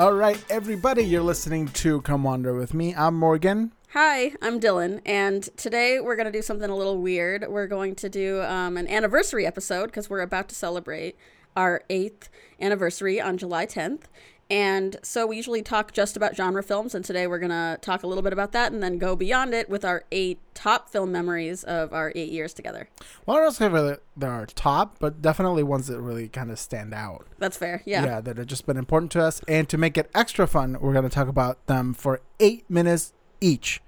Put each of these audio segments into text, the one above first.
All right, everybody, you're listening to Come Wander with me. I'm Morgan. Hi, I'm Dylan, and today we're going to do something a little weird. We're going to do um, an anniversary episode because we're about to celebrate our eighth anniversary on July 10th. And so we usually talk just about genre films, and today we're going to talk a little bit about that and then go beyond it with our eight top film memories of our eight years together. Well, I don't say that there are top, but definitely ones that really kind of stand out. That's fair, yeah. Yeah, that have just been important to us. And to make it extra fun, we're going to talk about them for eight minutes each.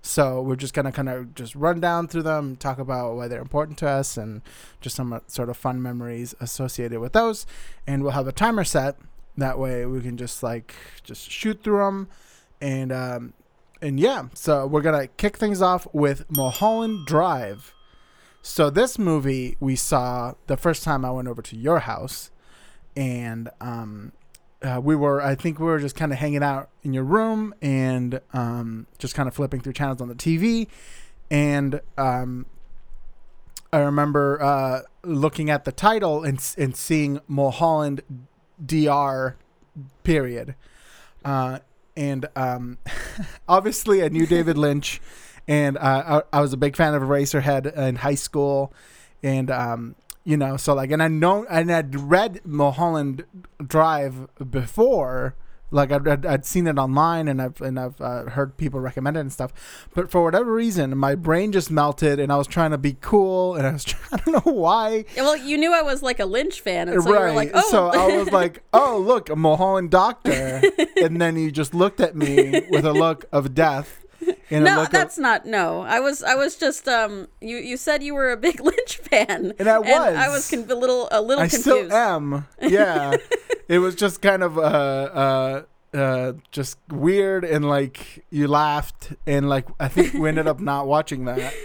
So we're just gonna kind of just run down through them, talk about why they're important to us, and just some uh, sort of fun memories associated with those. And we'll have a timer set. That way we can just like just shoot through them, and um, and yeah. So we're gonna kick things off with Mulholland Drive. So this movie we saw the first time I went over to your house, and um, uh, we were I think we were just kind of hanging out in your room and um, just kind of flipping through channels on the TV, and um, I remember uh, looking at the title and and seeing Mulholland Dr. Period, uh, and um, obviously I knew David Lynch, and uh, I, I was a big fan of Eraserhead in high school, and um, you know, so like, and I know, and I'd read Mulholland Drive before, like I'd, I'd, I'd seen it online, and I've and I've uh, heard people recommend it and stuff, but for whatever reason, my brain just melted, and I was trying to be cool, and I was trying, I don't know why. Well, you knew I was like a Lynch fan, and so were like, oh. So I was like, oh look, a Mulholland Doctor, and then you just looked at me with a look of death. And a no, look of- that's not. No, I was. I was just. Um, you. You said you were a big Lynch fan, And I was I was. was con- a little. A little I confused. still am. Yeah. it was just kind of uh uh uh just weird and like you laughed and like I think we ended up not watching that.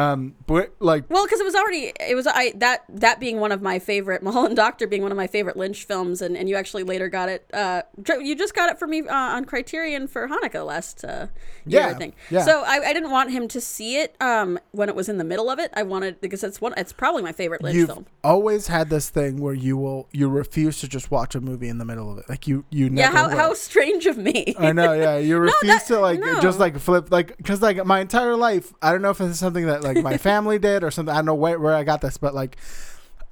Um but like Well, because it was already. It was. I that that being one of my favorite Mulholland Doctor being one of my favorite Lynch films, and, and you actually later got it. Uh, you just got it for me uh, on Criterion for Hanukkah last uh, year, I Yeah, think. yeah. So I, I didn't want him to see it um when it was in the middle of it. I wanted because it's one. It's probably my favorite Lynch you've film. always had this thing where you will you refuse to just watch a movie in the middle of it. Like you you Yeah. How will. how strange of me. I know, yeah. You refuse that- to like no. just like flip like because like my entire life, I don't know if it's something that like my family did or something. I don't know where, where I got this, but like,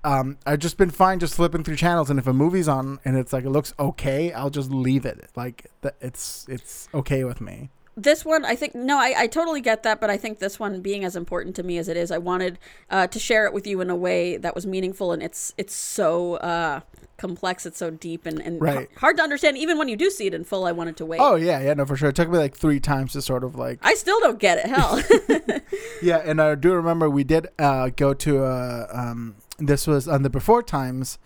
um, I've just been fine just flipping through channels, and if a movie's on and it's like it looks okay, I'll just leave it. Like it's it's okay with me. This one i think no I, I totally get that but i think this one being as important to me as it is i wanted uh, to share it with you in a way that was meaningful and it's it's so uh, complex it's so deep and, and Right. har- hard to understand even when you do see it in full i wanted to wait Oh yeah, yeah, no, for sure. It took me like three times to sort of like i still don't get it hell yeah, and I do remember we did uh, go to uh, um, this was on the before times.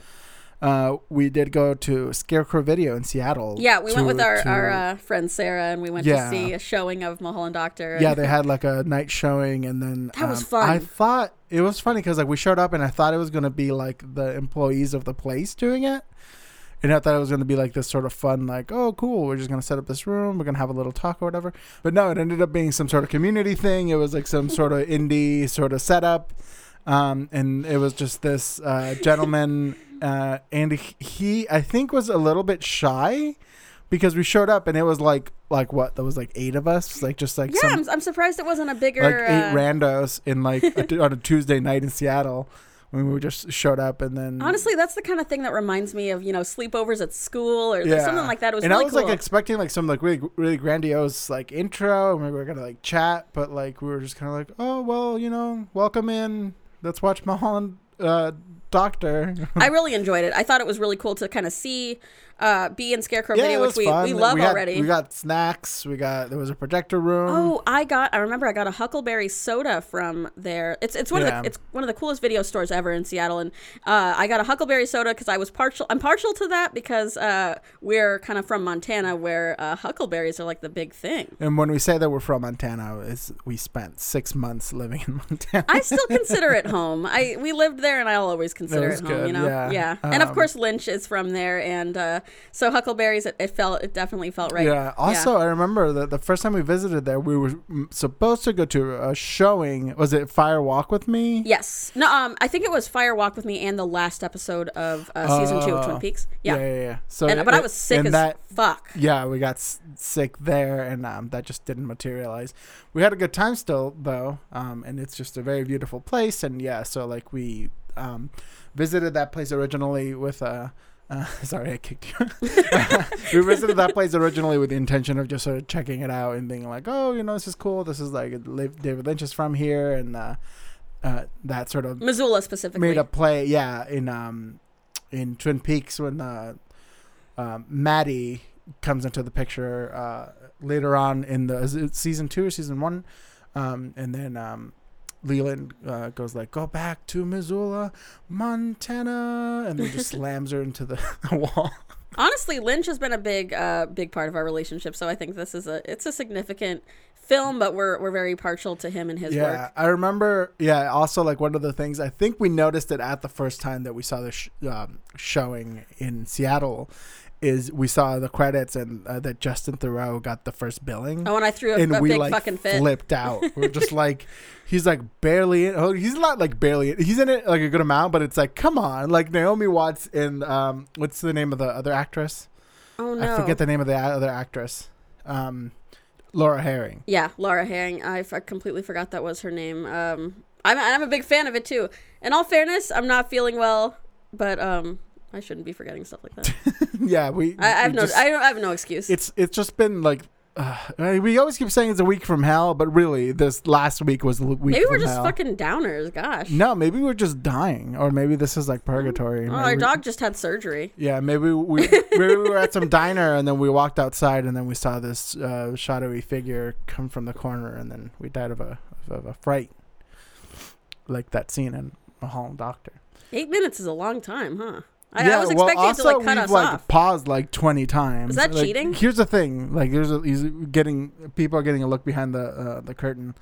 Uh, we did go to Scarecrow Video in Seattle. yeah we went with our, to- our uh, friend sarah and we went Yeah. to see a showing of mulholland doctor yeah, they had like a night showing, and then That was um, fun. I thought it was funny because like we showed up, and I thought it was gonna be like the employees of the place doing it, and I thought it was gonna be like this sort of fun, like oh cool, we're just gonna set up this room, we're gonna have a little talk or whatever. But no, it ended up being some sort of community thing. It was like some sort of indie sort of setup, um, and it was just this uh, gentleman, uh, and he, I think was a little bit shy. Because we showed up and it was like like what? There was like eight of us? Like just like yeah some I'm, I'm surprised it wasn't a bigger like eight uh, randos in like a on a Tuesday night in Seattle when we just showed up and then honestly that's the kind of thing that reminds me of you know sleepovers at school or yeah something like that. It was and really I was cool. like expecting like some like really really grandiose like intro and we were gonna like chat but like we were just kind of like oh well you know welcome in. Let's watch Mulholland uh, Doctor I really enjoyed it. I thought it was really cool to kind of see, uh, be in Scarecrow yeah Video, it which we, fun we love had- already. we got snacks we got there was a projector room Oh, I got. I remember I got a Huckleberry soda from there. It's it's one Yeah. of the it's one of the coolest video stores ever in Seattle, and uh, I got a Huckleberry soda because I was partial. I'm partial to that because uh, we're kind of from Montana, where uh, huckleberries are like the big thing. and when we say that we're from Montana is we spent six months living in Montana I still consider it home. I we lived there, and I'll always consider was it home. You know, yeah. And of Um, course, Lynch is from there, and uh, so Huckleberries. It, it felt. It definitely felt right. Yeah. Also, I remember that the first time we visited there, we were supposed to go to a showing. Was it Fire Walk with Me? Yes. No. Um. I think it was Fire Walk with Me and the last episode of uh, season two of Oh. Twin Peaks. Yeah, Yeah. yeah, yeah. So, And, but I was sick as that. fuck. Yeah, we got s- sick there, and um, that just didn't materialize. We had a good time still, though, um, and it's just a very beautiful place. And yeah, so like we um, visited that place originally with Uh, uh, sorry, I kicked you. we visited that place originally with the intention of just sort of checking it out and being like, oh, you know, this is cool. This is like David Lynch is from here, and uh, uh, that sort of Missoula specifically. made a play yeah in um in twin peaks when uh um maddie comes into the picture uh later on in the is it season two or season one um and then um Leland uh, goes like, "Go back to Missoula, Montana," and then just slams her into the wall. Honestly, Lynch has been a big, uh, big part of our relationship. So I think this is a, it's a significant film, but we're we're very partial to him and his yeah, work. Yeah, I remember. Yeah, also like one of the things I think we noticed it at the first time that we saw the sh- um, showing in Seattle is we saw the credits and uh, that Justin Theroux got the first billing. Oh, and I threw a, and a we big like fucking fit. flipped out. We're just like, he's like barely in. Oh, he's not like barely. In, he's in it like a good amount, but it's like, come on, like Naomi Watts and um, what's the name of the other actress? Oh no, I forget the name of the other actress. Um, Laura Harring. Yeah, Laura Harring. I, f- I completely forgot that was her name. Um, I'm I'm a big fan of it too. In all fairness, I'm not feeling well, but um, I shouldn't be forgetting stuff like that. yeah, we. I, I have we no just- I, I have no excuse. it's it's just been like. Uh, we always keep saying it's a week from hell, but really, this last week was the week Maybe we're just hell. fucking downers. Gosh. No, maybe we're just dying, or maybe this is like purgatory. Oh, Maybe our we- dog just had surgery. Yeah, maybe we maybe we were at some diner and then we walked outside and then we saw this uh, shadowy figure come from the corner and then we died of a of a fright, like that scene in Mulholland Doctor. Eight minutes is a long time, huh? I, I was expecting well, it to like also cut we've us like off. paused like twenty times. Is that Like, cheating? Here's the thing: like, there's a, he's getting people are getting a look behind the uh, the curtain.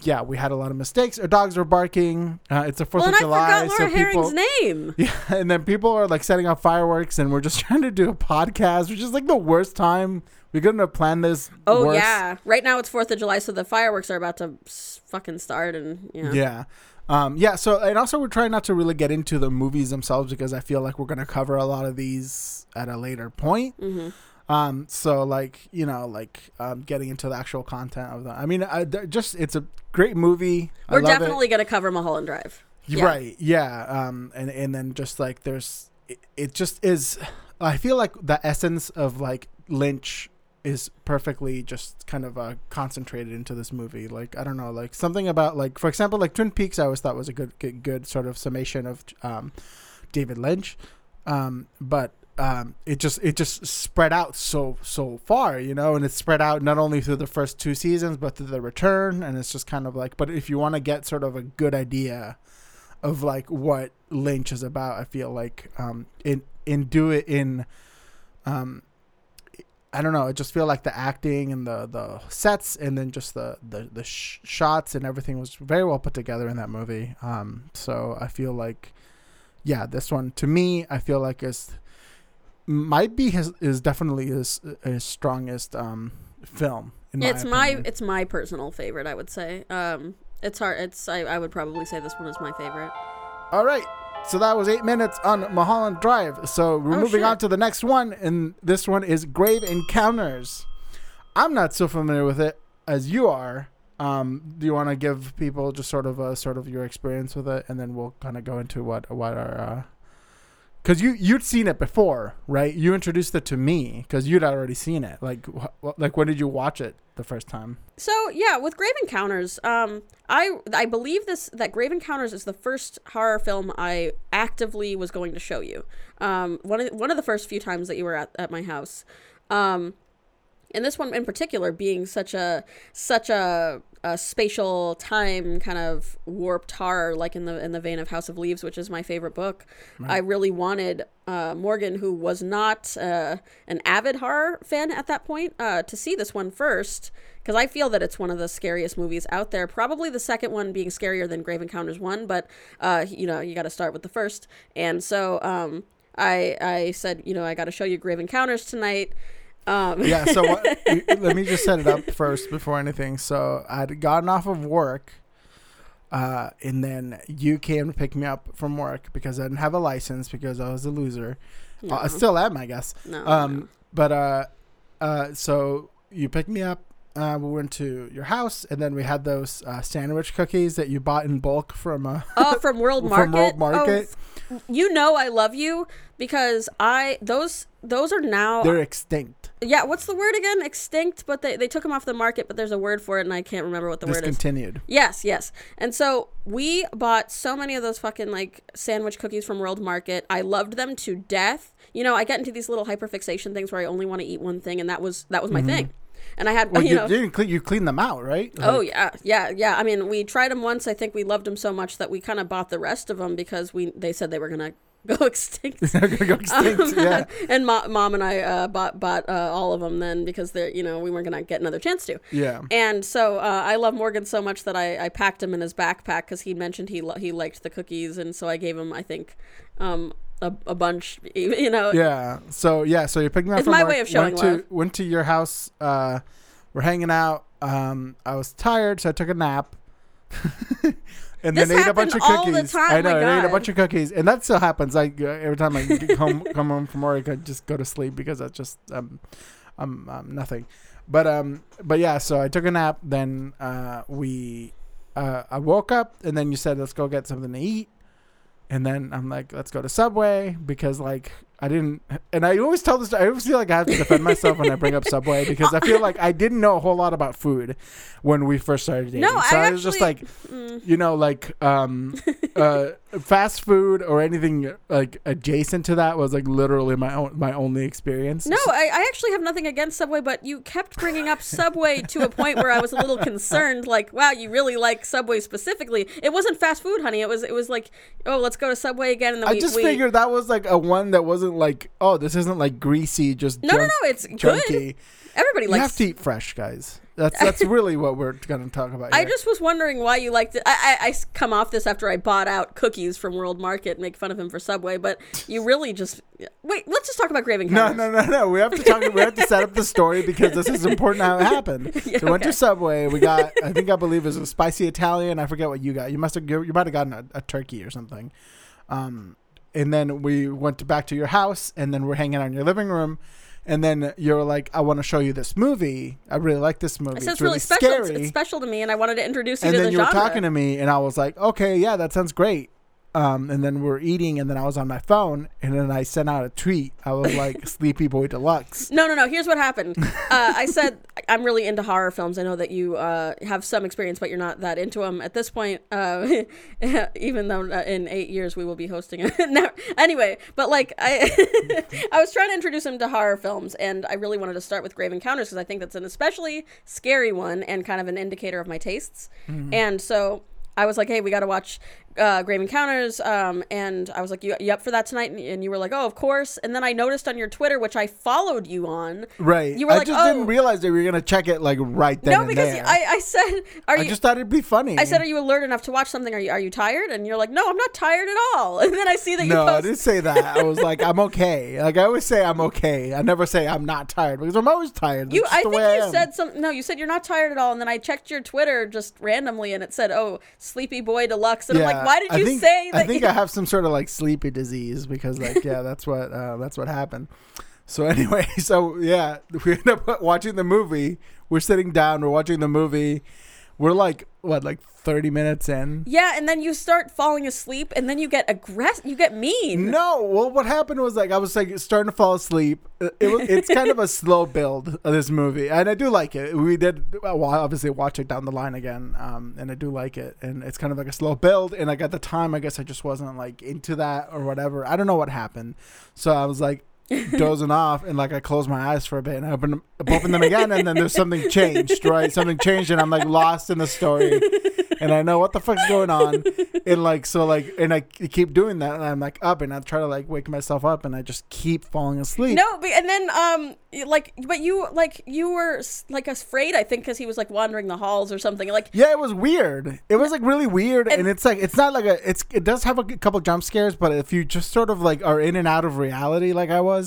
Yeah, we had a lot of mistakes. Our dogs were barking. Uh, it's the Fourth Well, of I July, forgot Laura so Harring's people. name. Yeah, and then people are like setting off fireworks, and we're just trying to do a podcast, which is like the worst time. We couldn't have planned this. Oh worse. yeah, right now it's Fourth of July, so the fireworks are about to s- fucking start, and yeah. Yeah. Um, yeah. So, and also we're trying not to really get into the movies themselves because I feel like we're gonna cover a lot of these at a later point. hmm Um, so like you know, like um, getting into the actual content of the. I mean, I, just it's a great movie. We're it. definitely gonna cover Mulholland Drive. yeah. Right. Yeah. Um. And and then just like there's, it, it just is. I feel like the essence of like Lynch is perfectly just kind of uh, concentrated into this movie. Like I don't know, like something about like for example, like Twin Peaks. I always thought was a good good, good sort of summation of um, David Lynch. Um. But um, it just it just spread out so so far, you know, and it's spread out not only through the first two seasons but through the return, and it's just kind of like. But if you want to get sort of a good idea of like what Lynch is about. I feel like um in in do it in um I don't know. I just feel like the acting and the the sets and then just the the the sh- shots and everything was very well put together in that movie. Um so I feel like yeah, this one to me I feel like is might be his is definitely his his strongest um film in it's my my it's my personal favorite. I would say. Um, it's hard. It's I, I would probably say this one is my favorite. All right. So that was eight minutes on Mulholland Drive. So we're Oh, moving shit. on to the next one, and this one is Grave Encounters. I'm not so familiar with it as you are. Um, do you want to give people just sort of a sort of your experience with it, and then we'll kind of go into what what our because you you'd seen it before, right? You introduced it to me because you'd already seen it. Like wh- like when did you watch it the first time? So yeah, with Grave Encounters, um, I I believe this that Grave Encounters is the first horror film I actively was going to show you. Um, one of one of the first few times that you were at, at my house. Um, and this one in particular being such a such a a spatial time kind of warped horror, like in the in the vein of House of Leaves, which is my favorite book. I really wanted uh, Morgan, who was not uh, an avid horror fan at that point, uh, to see this one first because I feel that it's one of the scariest movies out there. Probably the second one being scarier than Grave Encounters one, but uh, you know you got to start with the first. And so um, I I said you know I got to show you Grave Encounters tonight. Um, yeah. So what, let me just set it up first before anything. So I'd gotten off of work, uh, and then you came to pick me up from work because I didn't have a license because I was a loser. Uh, I still am, I guess. no, Um, but uh, uh, so you picked me up. Uh, we went to your house, and then we had those uh, sandwich cookies that you bought in bulk from uh, Oh, from World Market. from World Market. Oh, you know I love you because I those those are now They're extinct, yeah. What's the word again? Extinct, but they they took them off the market. But there's a word for it, and I can't remember what the word is. discontinued. Yes, yes. And so we bought so many of those fucking like sandwich cookies from World Market. I loved them to death. You know, I get into these little hyperfixation things where I only want to eat one thing, and that was that was my thing. And I had Mm-hmm. Well, you, you, know. didn't clean, you cleaned them out, right? Oh yeah, yeah, yeah. I mean, we tried them once. I think we loved them so much that we kind of bought the rest of them because we they said they were gonna go extinct. they're gonna go extinct. yeah. and mo- mom and I uh, bought bought uh, all of them then because they're you know we weren't gonna get another chance to. Yeah. And so uh, I love Morgan so much that I, I packed him in his backpack because he mentioned he lo- he liked the cookies, and so I gave him I think um, a, a bunch. You know, Yeah. So yeah. So you picked me up It's from my work, way of showing went to, love. Went to your house. Uh, we're hanging out. Um, I was tired, so I took a nap. And This then ate a bunch of cookies. the time, I know. I ate a bunch of cookies, and that still happens. Like uh, every time I home, come home from work, I just go to sleep because I just um, I'm, I'm nothing. But um, but yeah. So I took a nap. Then uh, we, uh, I woke up, and then you said, "Let's go get something to eat." And then I'm like, let's go to Subway because like I didn't, and I always tell this. I always feel like I have to defend myself when I bring up Subway because I feel like I didn't know a whole lot about food when we first started dating. No, so I I, was just actually- like, Mm. you know, like um, uh, fast food or anything like adjacent to that was like literally my own my only experience. No, I, I actually have nothing against Subway, but you kept bringing up Subway to a point where I was a little concerned. Like, wow, you really like Subway specifically. It wasn't fast food, honey. It was it was like, oh, let's go to Subway again. And then I we, just we, figured that was like a one that wasn't like, oh, this isn't like greasy, just No, no, junk- no, it's good. junky. Everybody You likes. have to eat fresh, guys. That's that's really what we're gonna talk about. I just was wondering why you liked it. I I come off this after I bought out cookies from World Market, and make fun of him for Subway, but you really just wait. Let's just talk about Grave No, no, no, no. We have to talk. We have to set up the story because this is important. How it happened. Yeah, so we went okay. to Subway. We got. I think I believe it was a spicy Italian. I forget what you got. You must have. You might have gotten a, a turkey or something. Um, and then we went back to your house, and then we're hanging out in your living room. And then you're like, "I want to show you this movie. I really like this movie. It's really, really special. It's, scary." it's special to me, and I wanted to introduce you and to then the you genre. were talking to me, and I was like, "Okay, yeah, that sounds great." Um, and then we're eating, and then I was on my phone, and then I sent out a tweet. I was like, "Sleepy Boy Deluxe." No, no, no. Here's what happened. Uh, I said I'm really into horror films. I know that you uh, have some experience, but you're not that into them at this point. Uh, even though uh, in eight years we will be hosting it. anyway, but like I, I was trying to introduce him to horror films, and I really wanted to start with Grave Encounters because I think that's an especially scary one and kind of an indicator of my tastes. And so I was like, hey, we got to watch uh, Grave Encounters. Um, and I was like, you, you up for that tonight? And, and you were like, oh, of course. And then I noticed on your Twitter, which I followed you on. Right. You were like, I like, just "Oh." didn't realize that you were gonna check it like right then no, because. I, I said, are you I you? just thought it'd be funny. I said, "Are you alert enough to watch something? Are you are you tired?" And you're like, "No, I'm not tired at all." And then I see that you no, I didn't say that. I was like, I'm okay. Like I always say, I'm okay. I never say I'm not tired because I'm always tired. You, I think you I said some. No, you said you're not tired at all, and then I checked your Twitter just randomly, and it said, "Oh, Sleepy Boy Deluxe," and I'm like, "Why did you think- say that?" I think you- I have some sort of like sleepy disease because like yeah, that's what uh, that's what happened. So anyway, so yeah, we end up watching the movie. We're sitting down. We're watching the movie. We're like what, like thirty minutes in. yeah, and then you start falling asleep, and then you get aggressive. You get mean. No, well, what happened was like I was like starting to fall asleep. It, it was, it's kind of a slow build of this movie, and I do like it. We did well, obviously watch it down the line again, um, and I do like it. And it's kind of like a slow build. And like at the time, I guess I just wasn't like into that or whatever. I don't know what happened, so I was like, dozing off, and like I close my eyes for a bit, and I open them, open them again, and then there's something changed, right? Something changed, and I'm like lost in the story, and I know what the fuck's going on, and like so like, and I keep doing that, and I'm like up, and I try to like wake myself up, and I just keep falling asleep. No, but, and then um, like, but you like you were like afraid, I think, because he was like wandering the halls or something. Like, Yeah, it was weird. It was like really weird, and, And- it's like it's not like a it's it does have a couple jump scares, but if you just sort of like are in and out of reality, like I was,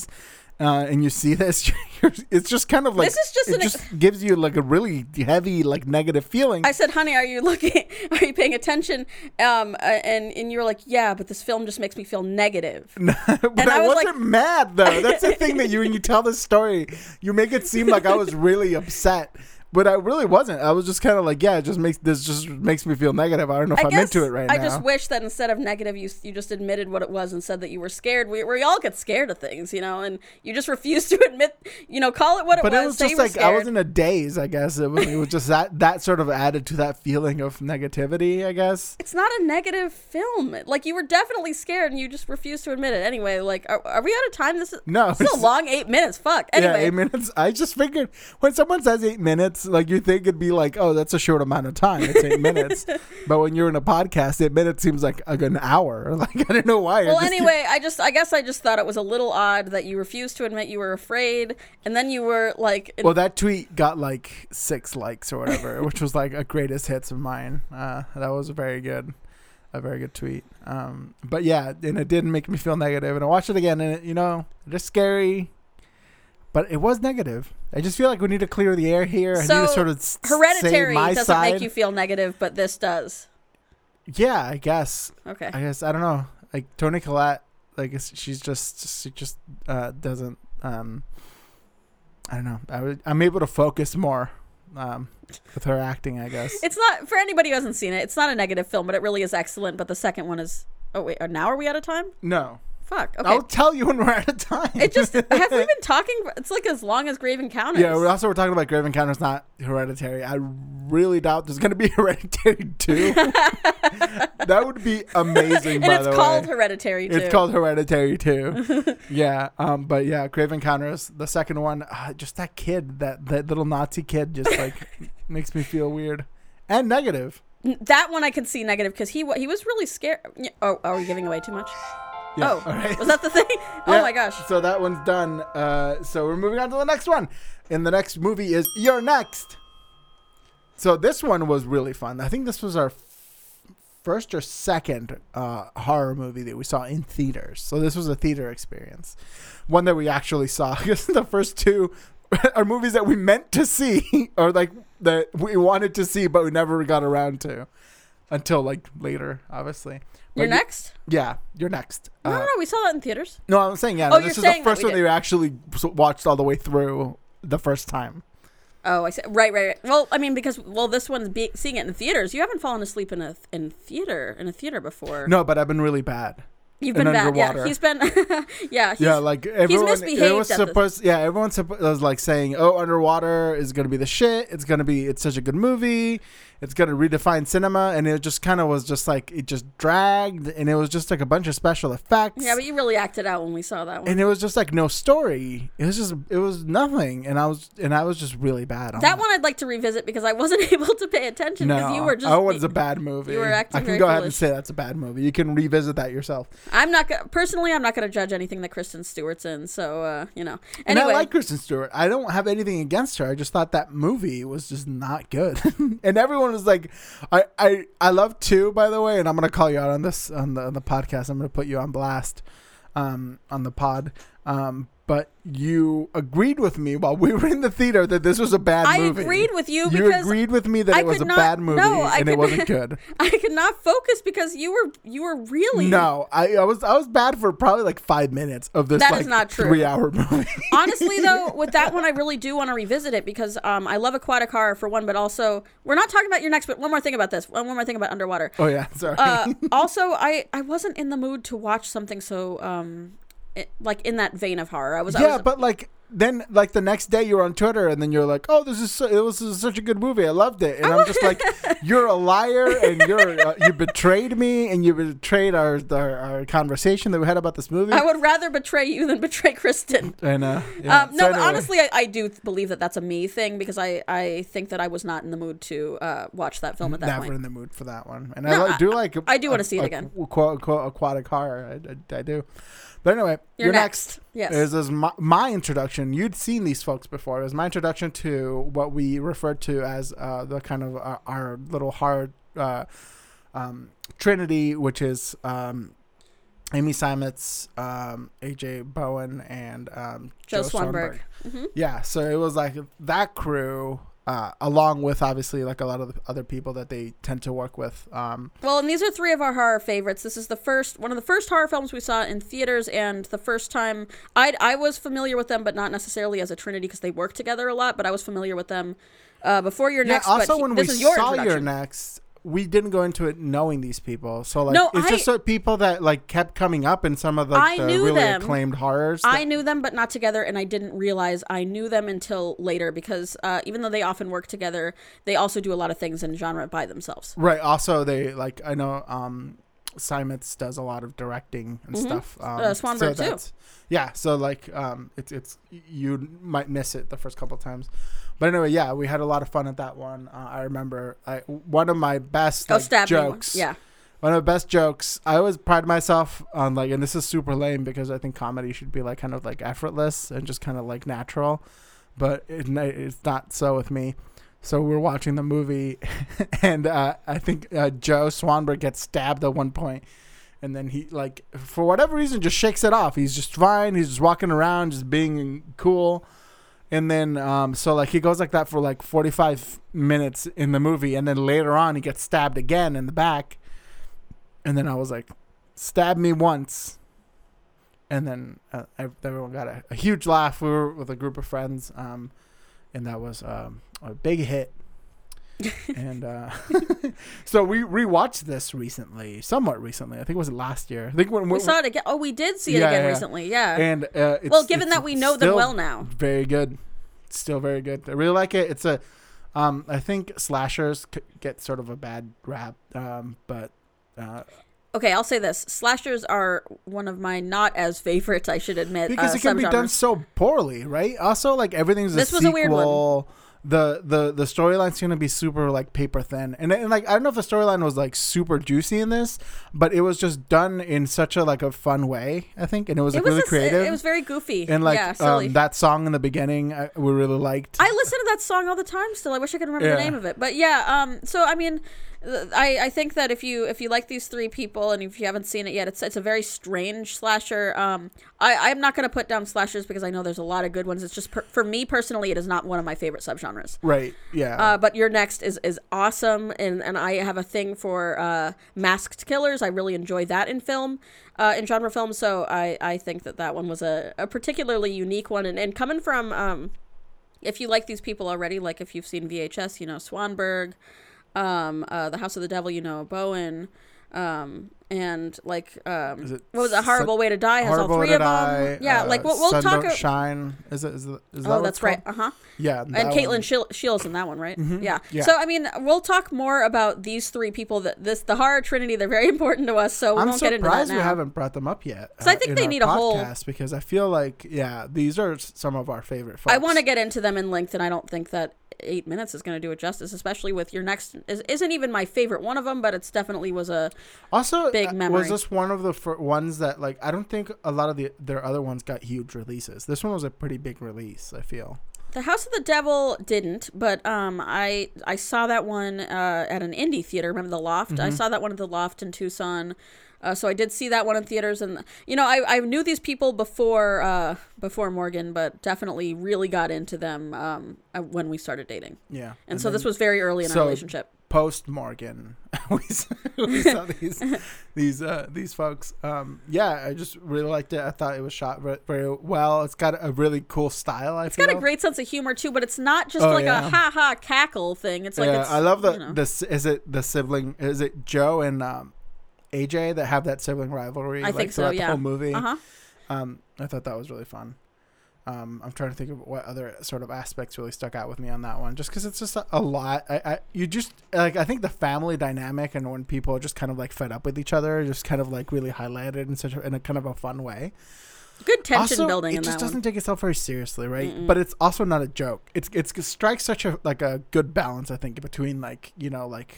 uh, and you see this, it's just kind of like This is just it ex- just gives you like a really heavy like negative feeling. I said, "Honey, are you looking? Are you paying attention?" Um, uh, and and you were like, "Yeah, but this film just makes me feel negative." but and I, I was wasn't mad though. That's the thing that you when you tell the story, you make it seem like I was really upset. But I really wasn't. I was just kind of like, yeah, it just makes this just makes me feel negative. I don't know if I I'm into it right I now. I just wish that instead of negative, you you just admitted what it was and said that you were scared. We, we all get scared of things, you know, and you just refuse to admit, you know, call it what it but was. it was just like I was in a daze. I guess it was. It was just that that sort of added to that feeling of negativity. I guess. It's not a negative film. Like you were definitely scared and you just refused to admit it. Anyway, like are, are we out of time? This is No, this is a long eight minutes. Fuck. Anyway, Yeah, eight minutes. I just figured when someone says eight minutes, like you think it'd be like, oh, that's a short amount of time. It's eight minutes. But when you're in a podcast, eight minutes seems like an hour. Like I don't know why. I Well, keep- anyway, I just I guess I just thought it was a little odd that you refused to admit you were afraid, and then you were like, well, that tweet got like six likes or whatever, which was like a greatest hits of mine. Uh, that was a very good. A very good tweet. Um, but yeah, and it didn't make me feel negative. And I watched it again, and it, you know, just scary. But it was negative. I just feel like we need to clear the air here. I need to So, sort of Hereditary doesn't side. make you feel negative, but this does. Yeah, I guess. Okay. I guess I don't know. Like Toni Collette, like she's just she just uh, doesn't. Um, I don't know. I would, I'm able to focus more um, with her acting. I guess. It's not for anybody who hasn't seen it. It's not a negative film, but it really is excellent. But the second one is. Oh wait, now are we out of time? no, Fuck. Okay. I'll tell you when we're out of time. it just have we been talking? It's like as long as Grave Encounters. yeah. We also we're talking about Grave Encounters, not Hereditary. I really doubt there's gonna be Hereditary two. that would be amazing. and it's called way. Hereditary too. It's called Hereditary too. yeah, um, but yeah, Grave Encounters, the second one, uh, just that kid, that that little Nazi kid, just like makes me feel weird and negative. That one I could see negative because he he was really scared. Oh, are we giving away too much? Yeah, oh, all right. was that the thing? Oh my gosh. So that one's done. Uh, so we're moving on to the next one, and the next movie is You're Next. So this one was really fun. I think this was our f- first or second uh, horror movie that we saw in theaters. So this was a theater experience, one that we actually saw. Because the first two are movies that we meant to see, or like that we wanted to see, but we never got around to until like later, obviously. You're y- next? Yeah, you're next. No, Uh, no, no. We saw that in theaters. no, I'm saying yeah. Oh, this is the first one that you actually watched all the way through the first time. Oh, I see. Right, right, right. Well, I mean, because well, this one's be- seeing it in theaters. You haven't fallen asleep in a in theater in a theater before. No, but I've been really bad. You've been bad. underwater. Yeah, he's been. yeah, he's, yeah, like everyone. It misbehaved was this- supposed. Yeah, everyone suppo- was like saying, "Oh, underwater is gonna be the shit. It's gonna be. It's such a good movie. It's gonna redefine cinema." And it just kind of was just like it just dragged, and it was just like a bunch of special effects. Yeah, but you really acted out when we saw that one. and it was just like no story. It was just it was nothing, and I was and I was just really bad on that one I'd like to revisit because I wasn't able to pay attention No, because you were just. oh, it's a bad movie. you were acting I can very go ahead and say that's a bad movie. You can revisit that yourself. I'm not gonna personally. I'm not gonna judge anything that Kristen Stewart's in. So uh, you know. And Anyway, I like Kristen Stewart. I don't have anything against her. I just thought that movie was just not good. and everyone was like, I, I, I love two, by the way, and I'm gonna call you out on this on the on the podcast. I'm gonna put you on blast, um, on the pod. Um, but you agreed with me while we were in the theater that this was a bad I movie. I agreed with you You agreed with me that I it was a not- bad movie no, I and it wasn't good. I could not focus because you were you were really No, I, I was I was bad for probably like five minutes of this That like is not true. three hour movie. Honestly, though, with that one, I really do want to revisit it because um, I love aquatic horror for one, but also we're not talking about your next. But one more thing about this. One more thing about underwater. oh yeah, sorry. Uh, also, I I wasn't in the mood to watch something so um, like in that vein of horror. I was. I yeah, was, but like then like the next day you're on Twitter and then you're like, oh, this is so, it was, this is such a good movie. I loved it, and I'm just like, you're a liar and you're uh, you betrayed me and you betrayed our, our our conversation that we had about this movie. I would rather betray you than betray Kristen. and uh, yeah. Um, no, but anyway. honestly, I, I do believe that that's a me thing because I, I think that I was not in the mood to uh, watch that film at that never point. in the mood for that one, and No, I li- do like. I do wanna see it again. qu- Quote unquote aquatic horror. I, I, I do, but anyway, You're you're next. next. Yes. Is is my, my introduction? You'd seen these folks before. It was my introduction to what we referred to as uh, the kind of uh, our little hard uh, um, trinity, which is um, Amy Seimetz, um, AJ Bowen, and um, Joe Joe Swanberg. Swanberg. hmm Yeah, so it was like that crew, uh, along with obviously like a lot of the other people that they tend to work with. Um, Well, and these are three of our horror favorites. This is the first one of the first horror films we saw in theaters, and the first time I I was familiar with them, but not necessarily as a trinity because they work together a lot. But I was familiar with them uh, before your yeah. next. Also, he- when this we saw your next, we didn't go into it knowing these people. So like, No, it's I- just sort of people that like kept coming up in some of the knew really them. acclaimed horrors. I knew them, but not together, and I didn't realize I knew them until later because uh, even though they often work together, they also do a lot of things in genre by themselves. right. Also, they like I know um, Seimetz does a lot of directing and Mhm. stuff. Um, Uh, Swanberg, too. that's- Yeah, so like um, it's it's you might miss it the first couple times, but anyway, yeah, we had a lot of fun at that one. Uh, I remember I, one of my best oh, like, me jokes. Yeah. One of the best jokes. I always pride myself on like, and this is super lame because I think comedy should be like kind of like effortless and just kind of like natural, but it, it's not so with me. So we're watching the movie, and uh, I think uh, Joe Swanberg gets stabbed at one point, and then he like for whatever reason just shakes it off. He's just fine. He's just walking around, just being cool. And then, um, so like he goes like that for like 45 minutes in the movie, and then later on he gets stabbed again in the back. And then I was like, stab me once. And then uh, everyone got a, a huge laugh. We were with a group of friends, um, and that was um, a big hit. and uh, so we rewatched this recently, somewhat recently. I think it was last year. I think when We saw it again. Oh, we did see it Yeah, again yeah. recently. Yeah. and uh, it's, well, given that we know them well now. very good. It's still very good. I really like it. It's a, um, I think slashers c- get sort of a bad rap, um, but uh, Okay, I'll say this: slashers are one of my not as favorites. I should admit because uh, it can be done so poorly, right? Also, like everything's a This was sequel. a weird one. The the the storyline's gonna be super like paper thin, and, and like I don't know if the storyline was like super juicy in this, but it was just done in such a like a fun way. I think, and it was It like was really a creative. It was very goofy. and like yeah, silly. um, that song in the beginning, I, we really liked. I listen to that song all the time. Still, I wish I could remember the name of it. But yeah, um, so I mean, I I think that if you if you like these three people and if you haven't seen it yet, it's it's a very strange slasher. Um, I I'm not gonna put down slashers because I know there's a lot of good ones. It's just per, for me personally, it is not one of my favorite subgenres. right? Yeah. Uh, but your next is is awesome, and and I have a thing for uh, masked killers. I really enjoy that in film, uh, in genre film. So I I think that that one was a, a particularly unique one, and and coming from um, if you like these people already, like if you've seen VHS, you know Swanberg, um, uh, The House of the Devil, you know Bowen. Um, and like, um, what was a horrible way to die? Has all three of them. Yeah, uh, like we'll, we'll talk. Don't a- Shine. Is it? Is, it, is that oh, that's right. Uh huh Yeah. and Caitlin one. Shiel- Shields in that one, right? Mhm. Yeah. Yeah. So I mean, we'll talk more about these three people. That this the horror trinity. They're very important to us. So we I'm won't get into that surprised we haven't brought them up yet. uh, 'Cause I think in they need a whole- podcast because I feel like yeah, these are some of our favorite. Folks. I want to get into them in length, and I don't think that eight minutes is going to do it justice. Especially with your next is, isn't even my favorite one of them, but it's definitely was a also big uh, memory. Was this one of the fir- ones that like I don't think a lot of the their other ones got huge releases. This one was a pretty big release. I feel. The House of the Devil didn't, but um, I I saw that one uh, at an indie theater. Remember the Loft? I Mm-hmm. saw that one at the Loft in Tucson. Uh, so I did see that one in theaters, and you know I, I knew these people before uh, before Morgan, but definitely really got into them um, uh, when we started dating. Yeah. And, so this was very early in so- our relationship. Post Morgan. we, we saw these these uh, these folks. Um, yeah, I just really liked it. I thought it was shot very, very well. It's got a really cool style. I It's feel. got a great sense of humor too, but it's not just Oh, like yeah. a ha ha cackle thing. It's like yeah, it's, I love the you know. the s- is it the sibling is it Joe and um, AJ that have that sibling rivalry? I like, think so, throughout yeah. The whole movie. Uh huh. Um, I thought that was really fun. Um, I'm trying to think of what other sort of aspects really stuck out with me on that one, just because it's just a, a lot. I, I you just like I think the family dynamic and when people are just kind of like fed up with each other, just kind of like really highlighted in such a, in a kind of a fun way. Good tension also, building it just doesn't one. take itself very seriously, right? Mm-mm. But it's also not a joke. It's it's it strikes such a like a good balance, I think, between like you know like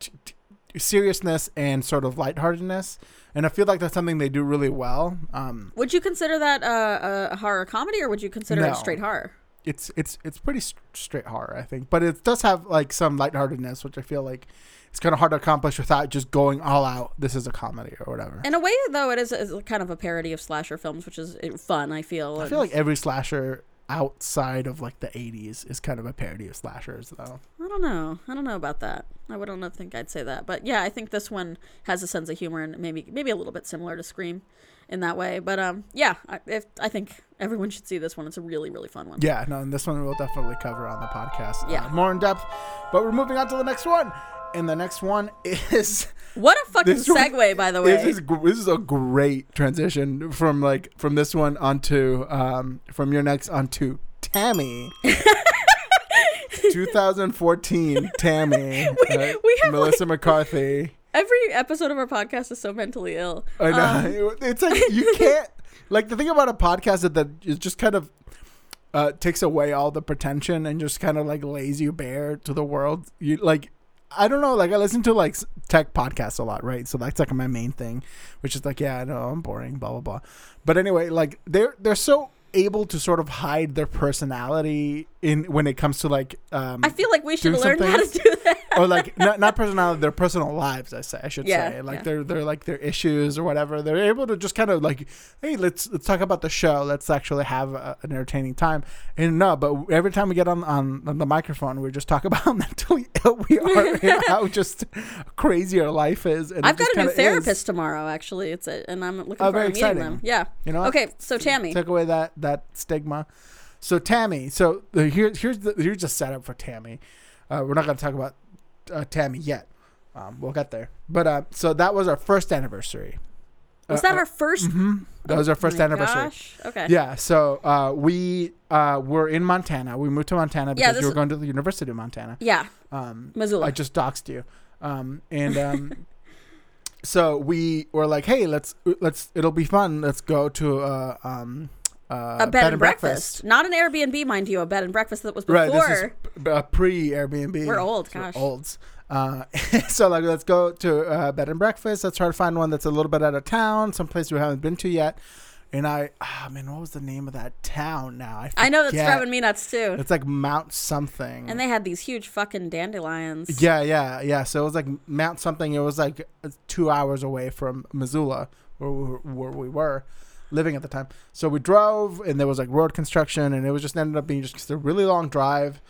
t- t- seriousness and sort of lightheartedness, and I feel like that's something they do really well. Um, Would you consider that uh, a horror comedy, or would you consider No. it straight horror? it's it's it's pretty st- straight horror, I think, but it does have like some lightheartedness, which I feel like it's kind of hard to accomplish without just going all out. This is a comedy or whatever. In a way, though, it is, is kind of a parody of slasher films, which is uh, fun. I feel. I feel like every slasher outside of like the 80s is kind of a parody of slashers, though. I don't know. I don't know about that. I would not think I'd say that, but yeah, I think this one has a sense of humor and maybe maybe a little bit similar to Scream in that way. But um, yeah, I, if, I think everyone should see this one. It's a really really fun one. Yeah, no, and this one we'll definitely cover on the podcast. uh, Yeah. more in depth. But we're moving on to the next one, and the next one is What a fucking This one- segue, by the way. this is this is a great transition from like from this one onto um from your next onto Tammy. 2014 Tammy, We- uh, we have, Melissa McCarthy. Every episode of our podcast is so mentally ill. I know. Um, it's like you can't like the thing about a podcast is that it just kind of uh, takes away all the pretension and just kind of like lays you bare to the world. You like I don't know, like I listen to like tech podcasts a lot, right? So that's like my main thing, which is like, yeah, I know I'm boring, blah blah blah. But anyway, like they're they're so able to sort of hide their personality in when it comes to like um I feel like we should learn how to do that. or like not, not personality their personal lives i say i should Yeah, say like yeah. their their like their issues or whatever they're able to just kind of like hey let's let's talk about the show let's actually have a, an entertaining time and no but every time we get on on, on the microphone we just talk about how mentally ill we are and how just crazy our life is and I've got a new kinda is. therapist tomorrow, actually. It's a, and I'm looking Oh, forward to meeting exciting. them. Yeah. you know Okay, so Tammy. take away that that stigma so tammy so the, here, here's the here's the setup for tammy uh, we're not going to talk about uh, tammy yet um, we'll get there but uh, so that was our first anniversary Was Uh, that our first? mhm. that was our first Oh my anniversary Gosh. Okay. yeah so uh, we uh, were in montana we moved to montana because this you were going to the university of montana Yeah. um, Missoula. I just doxed you. Um, and um, so we were like, hey, let's let's it'll be fun. Let's go to uh, um, uh, a bed, and breakfast. Not an Airbnb, mind you. A bed and breakfast that was before. Right, this is uh, pre Airbnb. We're old, gosh. olds. Uh, so like, let's go to uh, bed and breakfast. Let's try to find one that's a little bit out of town, someplace we haven't been to yet. And I, ah, man, what was the name of that town now? I, I know that's driving me nuts too. It's like Mount something. And they had these huge fucking dandelions. Yeah, yeah, yeah. So it was like Mount something. It was like two hours away from Missoula, where where we were living at the time. So we drove, and there was like road construction, and it was just ended up being just a really long drive.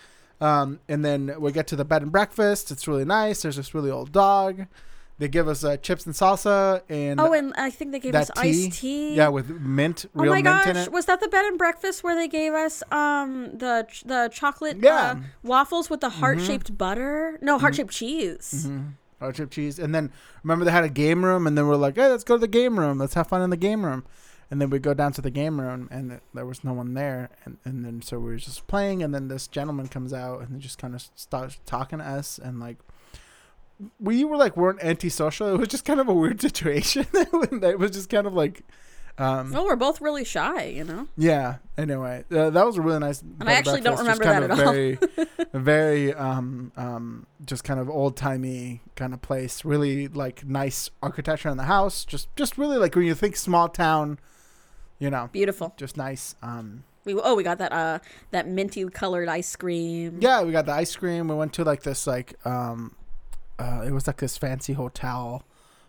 Um, and then we get to the bed and breakfast. It's really nice. There's this really old dog. They give us uh, chips and salsa and Oh, and I think they gave us tea. iced tea. yeah, with mint, Oh my mint in gosh, was that the bed and breakfast where they gave us um the the chocolate Yeah. uh, waffles with the heart shaped butter? No, heart shaped cheese. Mm-hmm. Hard chip cheese. And then remember they had a game room, and then we're like, hey, let's go to the game room. Let's have fun in the game room. And then we go down to the game room, and there was no one there. And, and then so we were just playing, and then this gentleman comes out and just kind of starts talking to us, and like we were like weren't antisocial. It was just kind of a weird situation. it was just kind of like, um, Well, we're both really shy, you know. yeah. Anyway, uh, that was a really nice. bed I actually don't remember kind that of at all. Very, very, um, um, just kind of old timey kind of place. Really like nice architecture in the house. Just, just really like when you think small town, you know, Beautiful. just nice. Um, We oh we got that uh that minty colored ice cream. yeah, we got the ice cream. We went to like this like, um, uh, it was like this fancy hotel.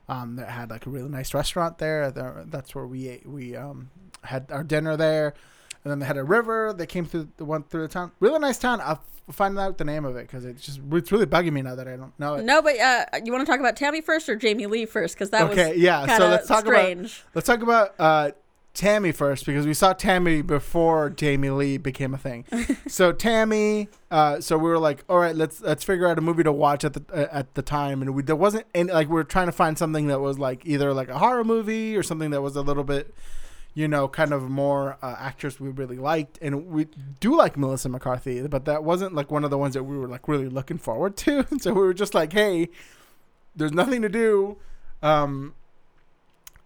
Um, that had like a really nice restaurant there. there that's where we ate. We um had our dinner there, and then they had a river. They came through the one through the town. Really nice town. I'll find out the name of it because it's just it's really bugging me now that I don't know it. No, but uh, you want to talk about Tammy first or Jamie Lee first? Because that okay, was yeah. So let's talk about strange. let's talk about uh, Tammy first because we saw Tammy before Jamie Lee became a thing. so Tammy, uh, so we were like, all right, let's let's figure out a movie to watch at the uh, at the time, and we there wasn't any like we were trying to find something that was like either like a horror movie or something that was a little bit, you know, kind of more uh, actors we really liked, and we do like Melissa McCarthy, but that wasn't like one of the ones that we were like really looking forward to. so we were just like, hey, there's nothing to do. Um,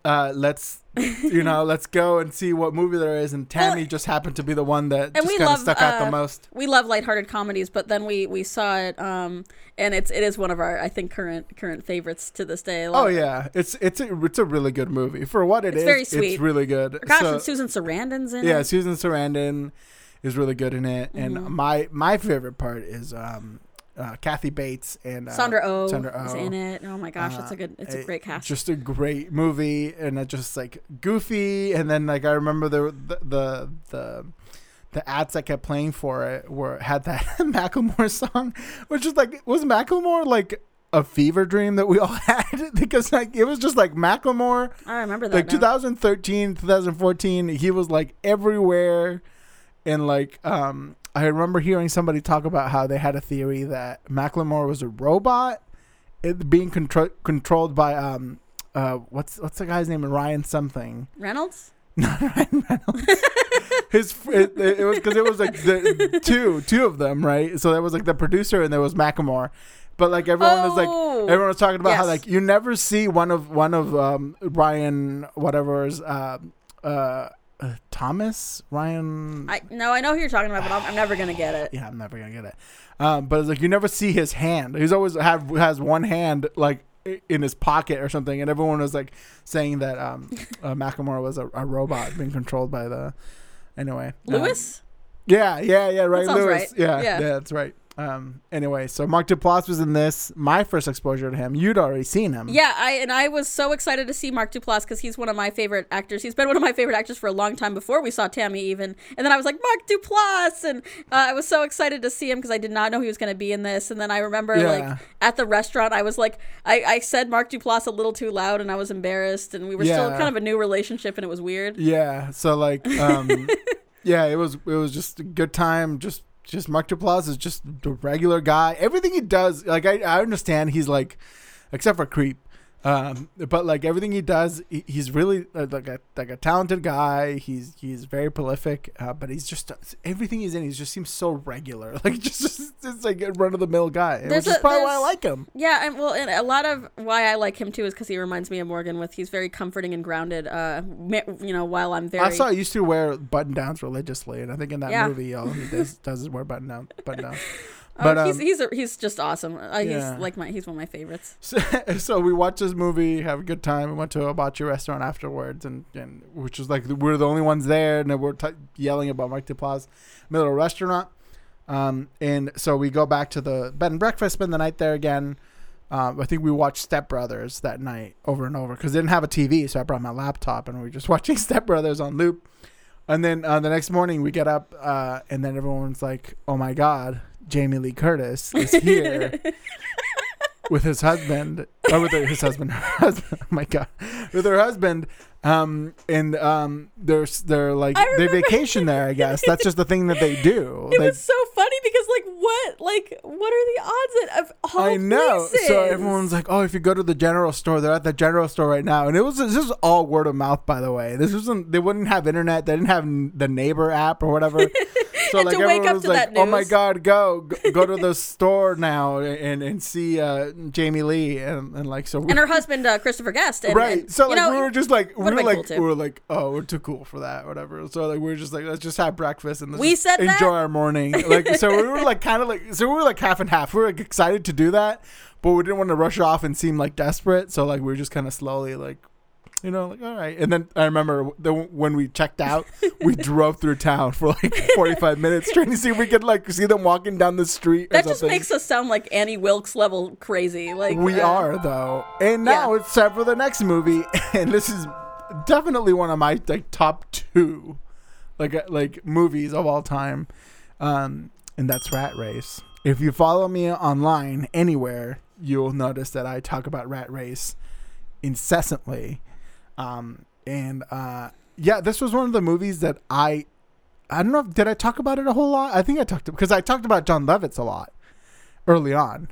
uh, let's you know, let's go and see what movie there is. And Tammy Well, just happened to be the one that and just kind of stuck out uh, the most. we love lighthearted comedies, but then we we saw it, um, and it's it is one of our I think current current favorites to this day. Oh yeah, it's it's a it's a really good movie for what it It's is. very sweet. It's really good. Gosh, So- and Susan Sarandon's in yeah, it. Susan Sarandon is really good in it, Mhm. and my my favorite part is um, uh, Kathy Bates and uh, Sandra Oh Sandra is Oh. in it. Oh my gosh, that's Uh, a good. It's a it- great cast. Just a great movie, and it just like goofy, and then like I remember the the the. the the ads that kept playing for it were had that Macklemore song, which is like was Macklemore like a fever dream that we all had because like it was just like Macklemore I remember that. like now. 2013 2014 he was like everywhere and like um i remember hearing somebody talk about how they had a theory that macklemore was a robot it being contro- controlled by um uh what's what's the guy's name? Ryan something. Reynolds. not ryan reynolds. His it, it was because it was like the two two of them right? So there was like the producer and there was macklemore. But like everyone was like Oh. Everyone was talking about how like you never see one of one of um, Ryan whatever's uh, uh, uh, Thomas Ryan. I no, I know who you're talking about, but I'm, I'm never gonna get it. yeah, I'm never gonna get it. Um, but it's like you never see his hand. He's always have has one hand like in his pocket or something, and everyone was like saying that um, uh, Macklemore was a, a robot being controlled by the. Anyway, um, Lewis. yeah, yeah, yeah, right. Lewis. right. Yeah, Yeah. yeah, that's right. Um, anyway, so Mark Duplass was in this. My first exposure to him. You'd already seen him. Yeah, I and I was so excited to see Mark Duplass because he's one of my favorite actors. He's been one of my favorite actors for a long time before we saw Tammy even. And then I was like Mark Duplass, and uh, I was so excited to see him because I did not know he was going to be in this. And then I remember Yeah. like at the restaurant, I was like, I, I said Mark Duplass a little too loud, and I was embarrassed. And we were still kind of a new relationship, and it was weird. Yeah. So like, um, yeah, it was it was just a good time. Just just Mark Duplass is just the regular guy. Everything he does, like I, I understand he's like, except for Creep. Um, but like everything he does, he, he's really uh, like a like a talented guy. He's he's very prolific, uh, but he's just everything he's in. He just seems so regular, like just just, just like a run of the mill guy, There's which is probably why I like him. Yeah, and well, and a lot of why I like him too is because he reminds me of Morgan. With he's very comforting and grounded. Uh, you know, while I'm very I saw he used to wear button downs religiously, and I think in that Yeah. movie, all he does does is wear button down button Oh, But he's um, he's a, he's just awesome. Uh, yeah. He's like my he's one of my favorites. So, so we watched this movie, have a good time. We went to a bocce restaurant afterwards, and, and which was like we're the only ones there, and we're t- yelling about Mark Duplass, middle restaurant. Um, and so we go back to the bed and breakfast, spend the night there again. Um, I think we watched Step Brothers that night over and over because they didn't have a TV, so I brought my laptop and we were just watching Step Brothers on loop. And then uh, the next morning we get up, uh, and then everyone's like, "Oh my God, Jamie Lee Curtis is here." with his husband, or with her, his husband, her husband. Oh my god, with her husband, um, and um, they're they're like they vacation there. I guess that's just the thing that they do. It They- was so funny because like what like what are the odds that of all I know. places? So everyone's like, "Oh, if you go to the general store, they're at the general store right now." And it was this was all word of mouth, by the way. This wasn't. They wouldn't have internet. They didn't have the neighbor app or whatever. So like to wake everyone up was to like, that "Oh my god, go go, go to the store now and and see uh, Jamie Lee and, and like so." we- and her husband uh, Christopher Guest. And, right. and, so you like know, we were just like we were like cool, we were like oh we're too cool for that whatever. So like we were just like let's just have breakfast and We said that? enjoy our morning. Like so we were like kind of like so we were like half and half. We were like excited to do that, but we didn't want to rush off and seem like desperate. So like we were just kind of slowly like. You know, like all right, and then I remember the, when we checked out, we drove through town for like forty-five minutes trying to see if we could like see them walking down the street. Or that just makes us sound like Annie Wilkes level crazy. Like We uh, are though, and now Yeah. it's time for the next movie, and this is definitely one of my like top two, like uh, like movies of all time, um, and that's Rat Race. If you follow me online anywhere, you'll notice that I talk about Rat Race incessantly, um, and uh, yeah, this was one of the movies that I. I don't know. Did I talk about it a whole lot? I think I talked because I talked about Jon Lovitz a lot early on.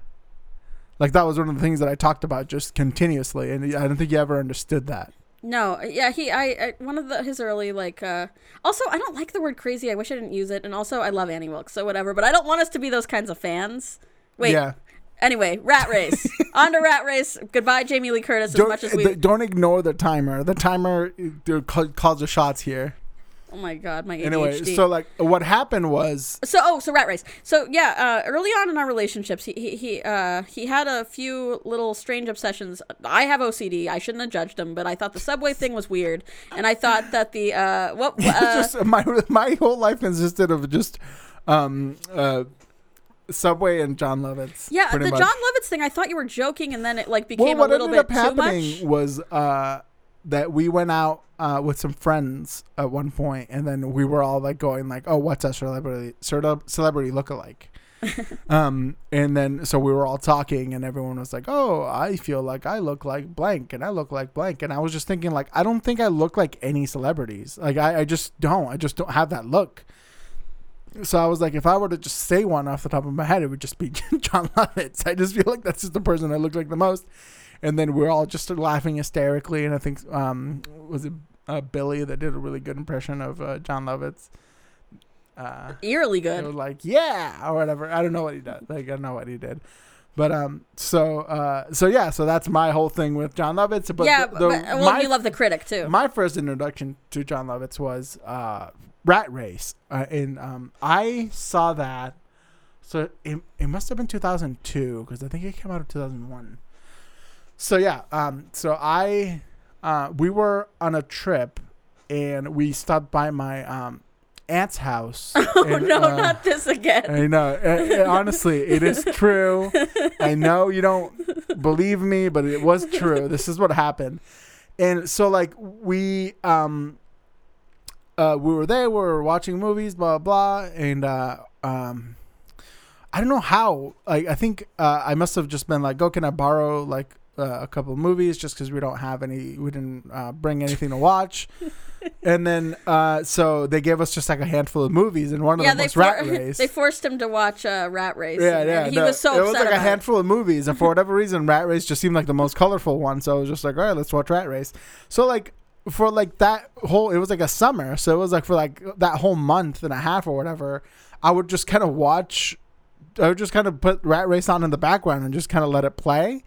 Like that was one of the things that I talked about just continuously, and I don't think you ever understood that. No, yeah, he I, I one of the his early like uh also I don't like the word crazy. I wish I didn't use it. And also I love Annie Wilkes, so whatever, but I don't want us to be those kinds of fans. Wait. Yeah. Anyway, Rat Race. On to Rat Race. Goodbye Jamie Lee Curtis as Don't, much as we don't ignore the timer. The timer uh, calls the shots here. Oh my god, my ADHD. Anyway, so like what happened was So oh, so rat race. So yeah, uh, early on in our relationships, he he he uh, he had a few little strange obsessions. I have OCD. I shouldn't have judged him, but I thought the subway thing was weird, and I thought that the uh, what uh, just my my whole life consisted of just um uh Subway and Jon Lovitz. yeah the much. Jon Lovitz thing. I thought you were joking, and then it like became what a little too much. What ended up happening was uh that we went out uh, with some friends at one point, and then we were all like going like, "Oh, what's a celebrity celeb- celebrity lookalike?" um, and then so we were all talking, and everyone was like, "Oh, I feel like I look like blank, and I look like blank," and I was just thinking like, I don't think I look like any celebrities. Like I, I just don't. I just don't have that look. So I was like, if I were to just say one off the top of my head, it would just be Jon Lovitz. I just feel like that's just the person I look like the most. And then we're all just laughing hysterically. And I think um, was it uh, Billy that did a really good impression of uh, Jon Lovitz. Uh, Eerily they were good. like, yeah, or whatever. I don't know what he did. Like I don't know what he did. But um, so uh, so yeah, so that's my whole thing with Jon Lovitz. But yeah, the, but, the- but- well, my you love the critic too. my first introduction to Jon Lovitz was uh, Rat Race, uh, and um, I saw that. So it, it must have been 2002 because I think it came out in 2001. So yeah, um, so I uh, we were on a trip, and we stopped by my um, aunt's house. oh and, no, uh, not this again. I know. Uh, uh, honestly, it is true. I know you don't believe me, but it was true. This is what happened. And so like we um uh we were there, we were watching movies, blah blah, blah and uh um I don't know how. Like I think uh I must have just been like, "Oh, can I borrow like uh, a couple of movies just cuz we don't have any we didn't uh, bring anything to watch." and then uh so they gave us just like a handful of movies and one of yeah, them was for- Rat Race. they forced him to watch uh, Rat Race. Yeah, yeah. he no, was so It was like a about it. handful of movies, and for whatever reason, Rat Race just seemed like the most colorful one. So I was just like, all right, let's watch Rat Race. So like for like that whole, it was like a summer, so it was like for like that whole month and a half or whatever. I would just kind of watch. I would just kind of put Rat Race on in the background and just kind of let it play.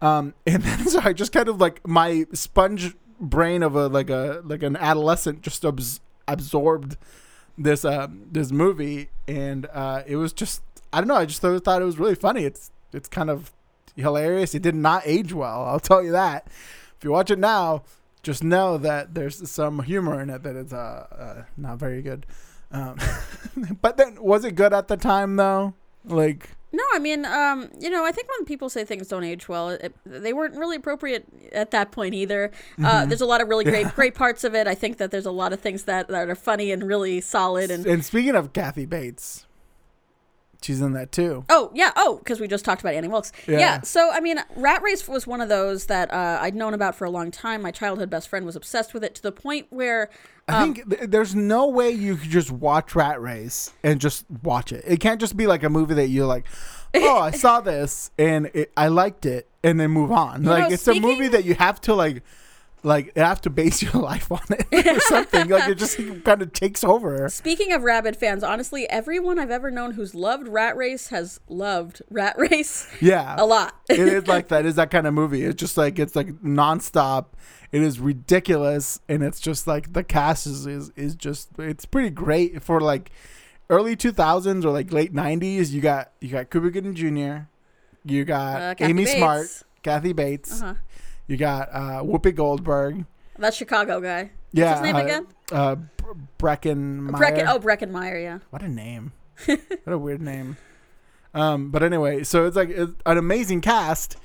Um, and then so I just kind of like my sponge brain of a like a like an adolescent just abs- absorbed this um this movie and uh it was just I don't know I just thought, thought it was really funny it's it's kind of hilarious it did not age well I'll tell you that if you watch it now just know that there's some humor in it that is uh, uh not very good um but then was it good at the time though like No, I mean, um, you know, I think when people say things don't age well, it, they weren't really appropriate at that point either. Uh, there's a lot of really great, great parts of it. I think that there's a lot of things that, that are funny and really solid. And and speaking of Kathy Bates she's in that too oh yeah, oh, because we just talked about Annie Wilkes. Yeah. Yeah. So I mean, Rat Race was one of those that uh, I'd known about for a long time. My childhood best friend was obsessed with it to the point where. I Um, think th- there's no way you could just watch Rat Race and just watch it. It can't just be like a movie that you're like, oh, I saw this and it, I liked it, and then move on. Like know, it's a movie that you have to like, like you have to base your life on it or something. like it just kind of takes over. Speaking of rabid fans, honestly, everyone I've ever known who's loved Rat Race has loved Rat Race Yeah, a lot. it is like that. Is that kind of movie? It's just like it's like nonstop. It is ridiculous, and it's just like the cast is is, is just it's pretty great for like early two thousands or like late nineties. You got you got Cuba Gooding Jr. You got Uh, Amy Bates. Smart, Kathy Bates. Uh-huh. You got uh, Whoopi Goldberg. That Chicago guy. Yeah, his name uh, again? Uh, Breckin. Breckin. Oh, Breckin Meyer. Yeah. What a name. what a weird name. Um, but anyway, so it's like it's an amazing cast,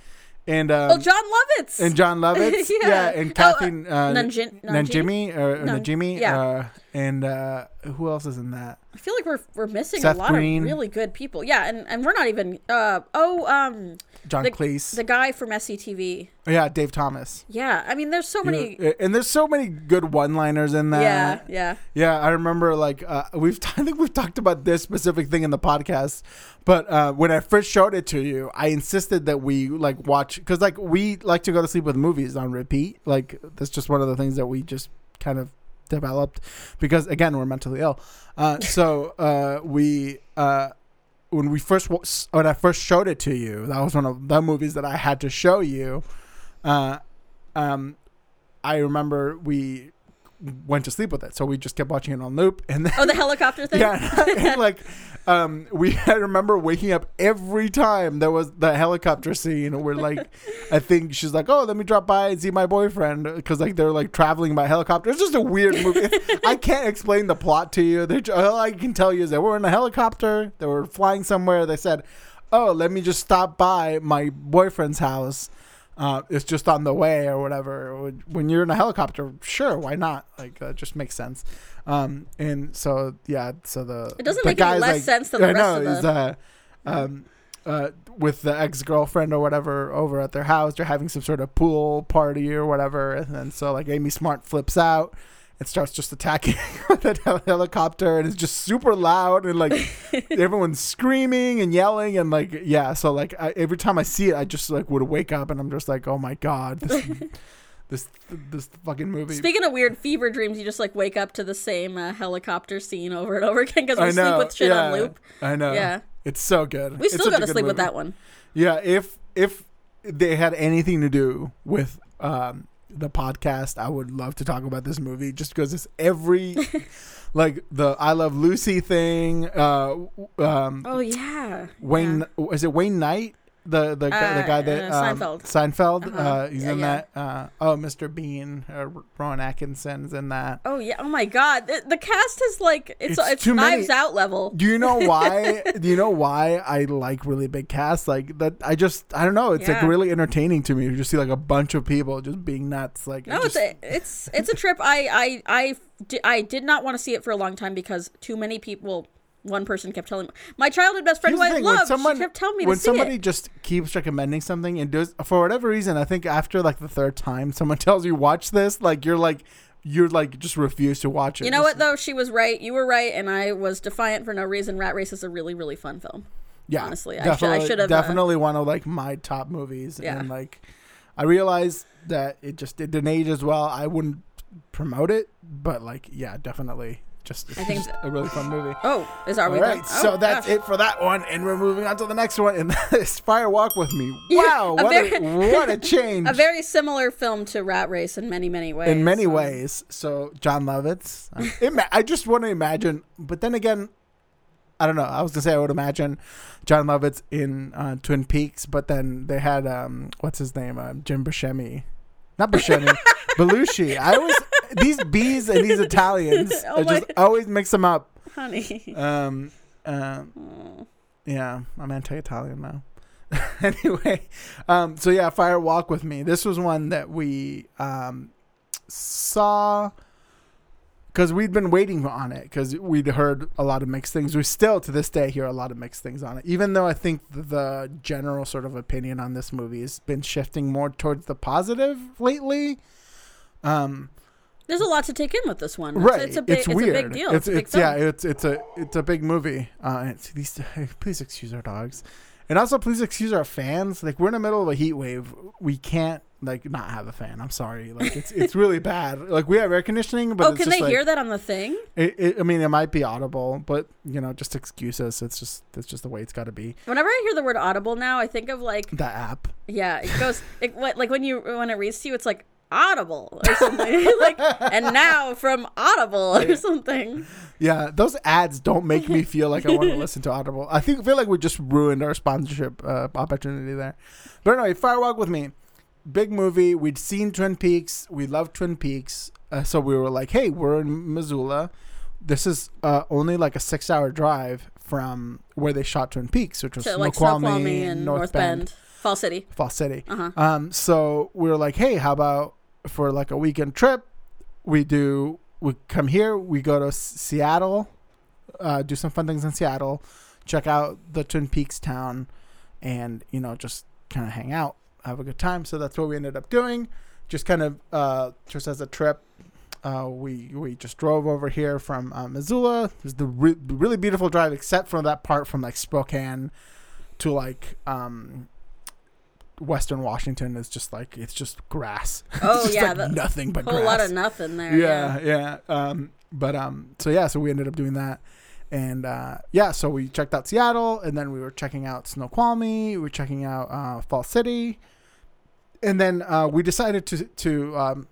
and um, oh, Jon Lovitz. and Jon Lovitz, Yeah. yeah, and Oh, Kathy uh, uh, Nanjimi or or Nan- Najimy, yeah. uh, and uh, who else is in that? I feel like we're we're missing Seth a lot Green. of really good people. Yeah, and, and we're not even uh oh um John The- Cleese. the guy from SCTV. yeah, Dave Thomas. Yeah, I mean there's so many. You know, and there's so many good one-liners in that. Yeah, yeah. Yeah, I remember like uh, we've I think we've talked about this specific thing in the podcast, but uh, when I first showed it to you, I insisted that we like watch because like we like to go to sleep with movies on repeat. Like that's just one of the things that we just kind of developed because again we're mentally ill. Uh, so uh, we uh, when we first when I first showed it to you, that was one of the movies that I had to show you. Uh, um, I remember we went to sleep with it, so we just kept watching it on loop, and then Oh, the helicopter thing. yeah, and like um, we I remember waking up every time there was the helicopter scene. Where like, I think she's like, "Oh, let me drop by and see my boyfriend," because like they're like traveling by helicopter. It's just a weird movie. I can't explain the plot to you. They, all I can tell you is that we're in a helicopter. They were flying somewhere. They said, "Oh, let me just stop by my boyfriend's house." Uh, it's just on the way or whatever. When you're in a helicopter, sure, why not? Like, that just makes sense. Um, and so yeah, so the It doesn't the make any less like- sense than the I rest know, of he's, the- uh, um, uh, with the ex girlfriend or whatever over at their house. They're having some sort of pool party or whatever, and then so like Amy Smart flips out and starts just attacking the hel- helicopter, and it's just super loud and like everyone's screaming and yelling and like yeah. So like I, every time I see it, I just like would wake up and I'm just like, oh my god, this this this fucking movie. Speaking of weird fever dreams, you just like wake up to the same uh, helicopter scene over and over again because we sleep with shit yeah, on loop. I know. Yeah. It's so good. We still such go a to sleep with that one. Yeah, if if they had anything to do with um, the podcast, I would love to talk about this movie just because it's every like the I Love Lucy thing. Uh, um, Oh yeah. Wayne is it Wayne Knight? The the, guy the Uh, guy that uh, um, Seinfeld. Seinfeld. Uh-huh. Uh, he's Yeah, in yeah. that. Uh, oh, Mr. Bean. Uh, Rowan Atkinson's in that. Oh yeah. Oh my god. The, the cast is like it's It's it's, too many- Knives Out level. Do you know why? do you know why I like really big casts? Like that, I just I don't know. It's like really entertaining to me to just see like a bunch of people just being nuts. Like No, it it's a it's it's a trip. I I I I did not want to see it for a long time because too many people. One person kept telling me. My childhood best friend, who I love, someone- she kept telling me when to see somebody it. just keeps recommending something and does for whatever reason, I think after like the third time someone tells you watch this, like you're like you're like just refuse to watch it. You know what though? She was right. You were right, and I was defiant for no reason. Rat Race is a really really fun film. Yeah, honestly, I should- I should have, uh, definitely one of like my top movies. Yeah. and like I realized that it just it didn't age as well. I wouldn't promote it, but like yeah, definitely just I think a really fun movie. Oh, is we All right, done? so Oh, that's gosh. it for that one, and we're moving on to the next one, and that is Fire Walk with Me. Wow, a what a, what a change A very similar film to Rat Race in many many ways. in many Um, ways. So Jon Lovitz, ima- I just want to imagine, but then again, I don't know. I was gonna say I would imagine Jon Lovitz in uh, Twin Peaks, but then they had um, what's his name, um, Jim Buscemi, not Buscemi, Belushi. I always these bees and these Italians, Oh I just always mix them up. honey. Um, um, Oh. yeah, I'm anti-Italian now. anyway, um, so yeah, Fire Walk with Me. This was one that we um, saw because we'd been waiting on it because we'd heard a lot of mixed things. We still to this day hear a lot of mixed things on it, even though I think the general sort of opinion on this movie has been shifting more towards the positive lately. Um, There's a lot to take in with this one. It's, right, It's a big. It's, weird. a big deal. It's, It's, a big it's yeah, it's it's a it's a big movie. Uh, it's these. Please excuse our dogs, and also please excuse our fans. Like we're in the middle of a heat wave. We can't like not have a fan. I'm sorry. Like it's it's really bad. Like we have air conditioning, but oh, it's can they like, hear that on the thing? It, it, I mean, it might be audible, but you know, just excuse us. It's just it's just the way it's got to be. Whenever I hear the word audible now, I think of like The app. yeah, it goes it, what- like when you when it reads to you, it's like audible or something like and now from audible or something Yeah, those ads don't make me feel like I want to listen to Audible. I think feel like we just ruined our sponsorship uh, opportunity there. But anyway, Fire Walk with Me, big movie. We'd seen Twin Peaks. We loved Twin Peaks, uh, so we were like, "Hey, we're in Missoula. This is uh, only like a six-hour drive from where they shot Twin Peaks, which was to like Snoqualmie, Snoqualmie and North, North Bend, Bend, Fall City. Fall City. Uh huh. Um, so we were like, hey, how about for like a weekend trip, we do we come here, we go to Seattle, uh, do some fun things in Seattle, check out the Twin Peaks town, and you know just kind of hang out, have a good time. So that's what we ended up doing. Just kind of uh, just as a trip. Uh, we we just drove over here from uh, Missoula. It was the re- really beautiful drive, except for that part from like Spokane to like um, Western Washington is just like it's just grass. Oh yeah, like, the nothing but whole grass. lot of nothing there. yeah, yeah. Um, but um, so yeah, so we ended up doing that, and uh, yeah, so we checked out Seattle, and then we were checking out Snoqualmie. We were checking out uh, Fall City, and then uh, we decided to to um,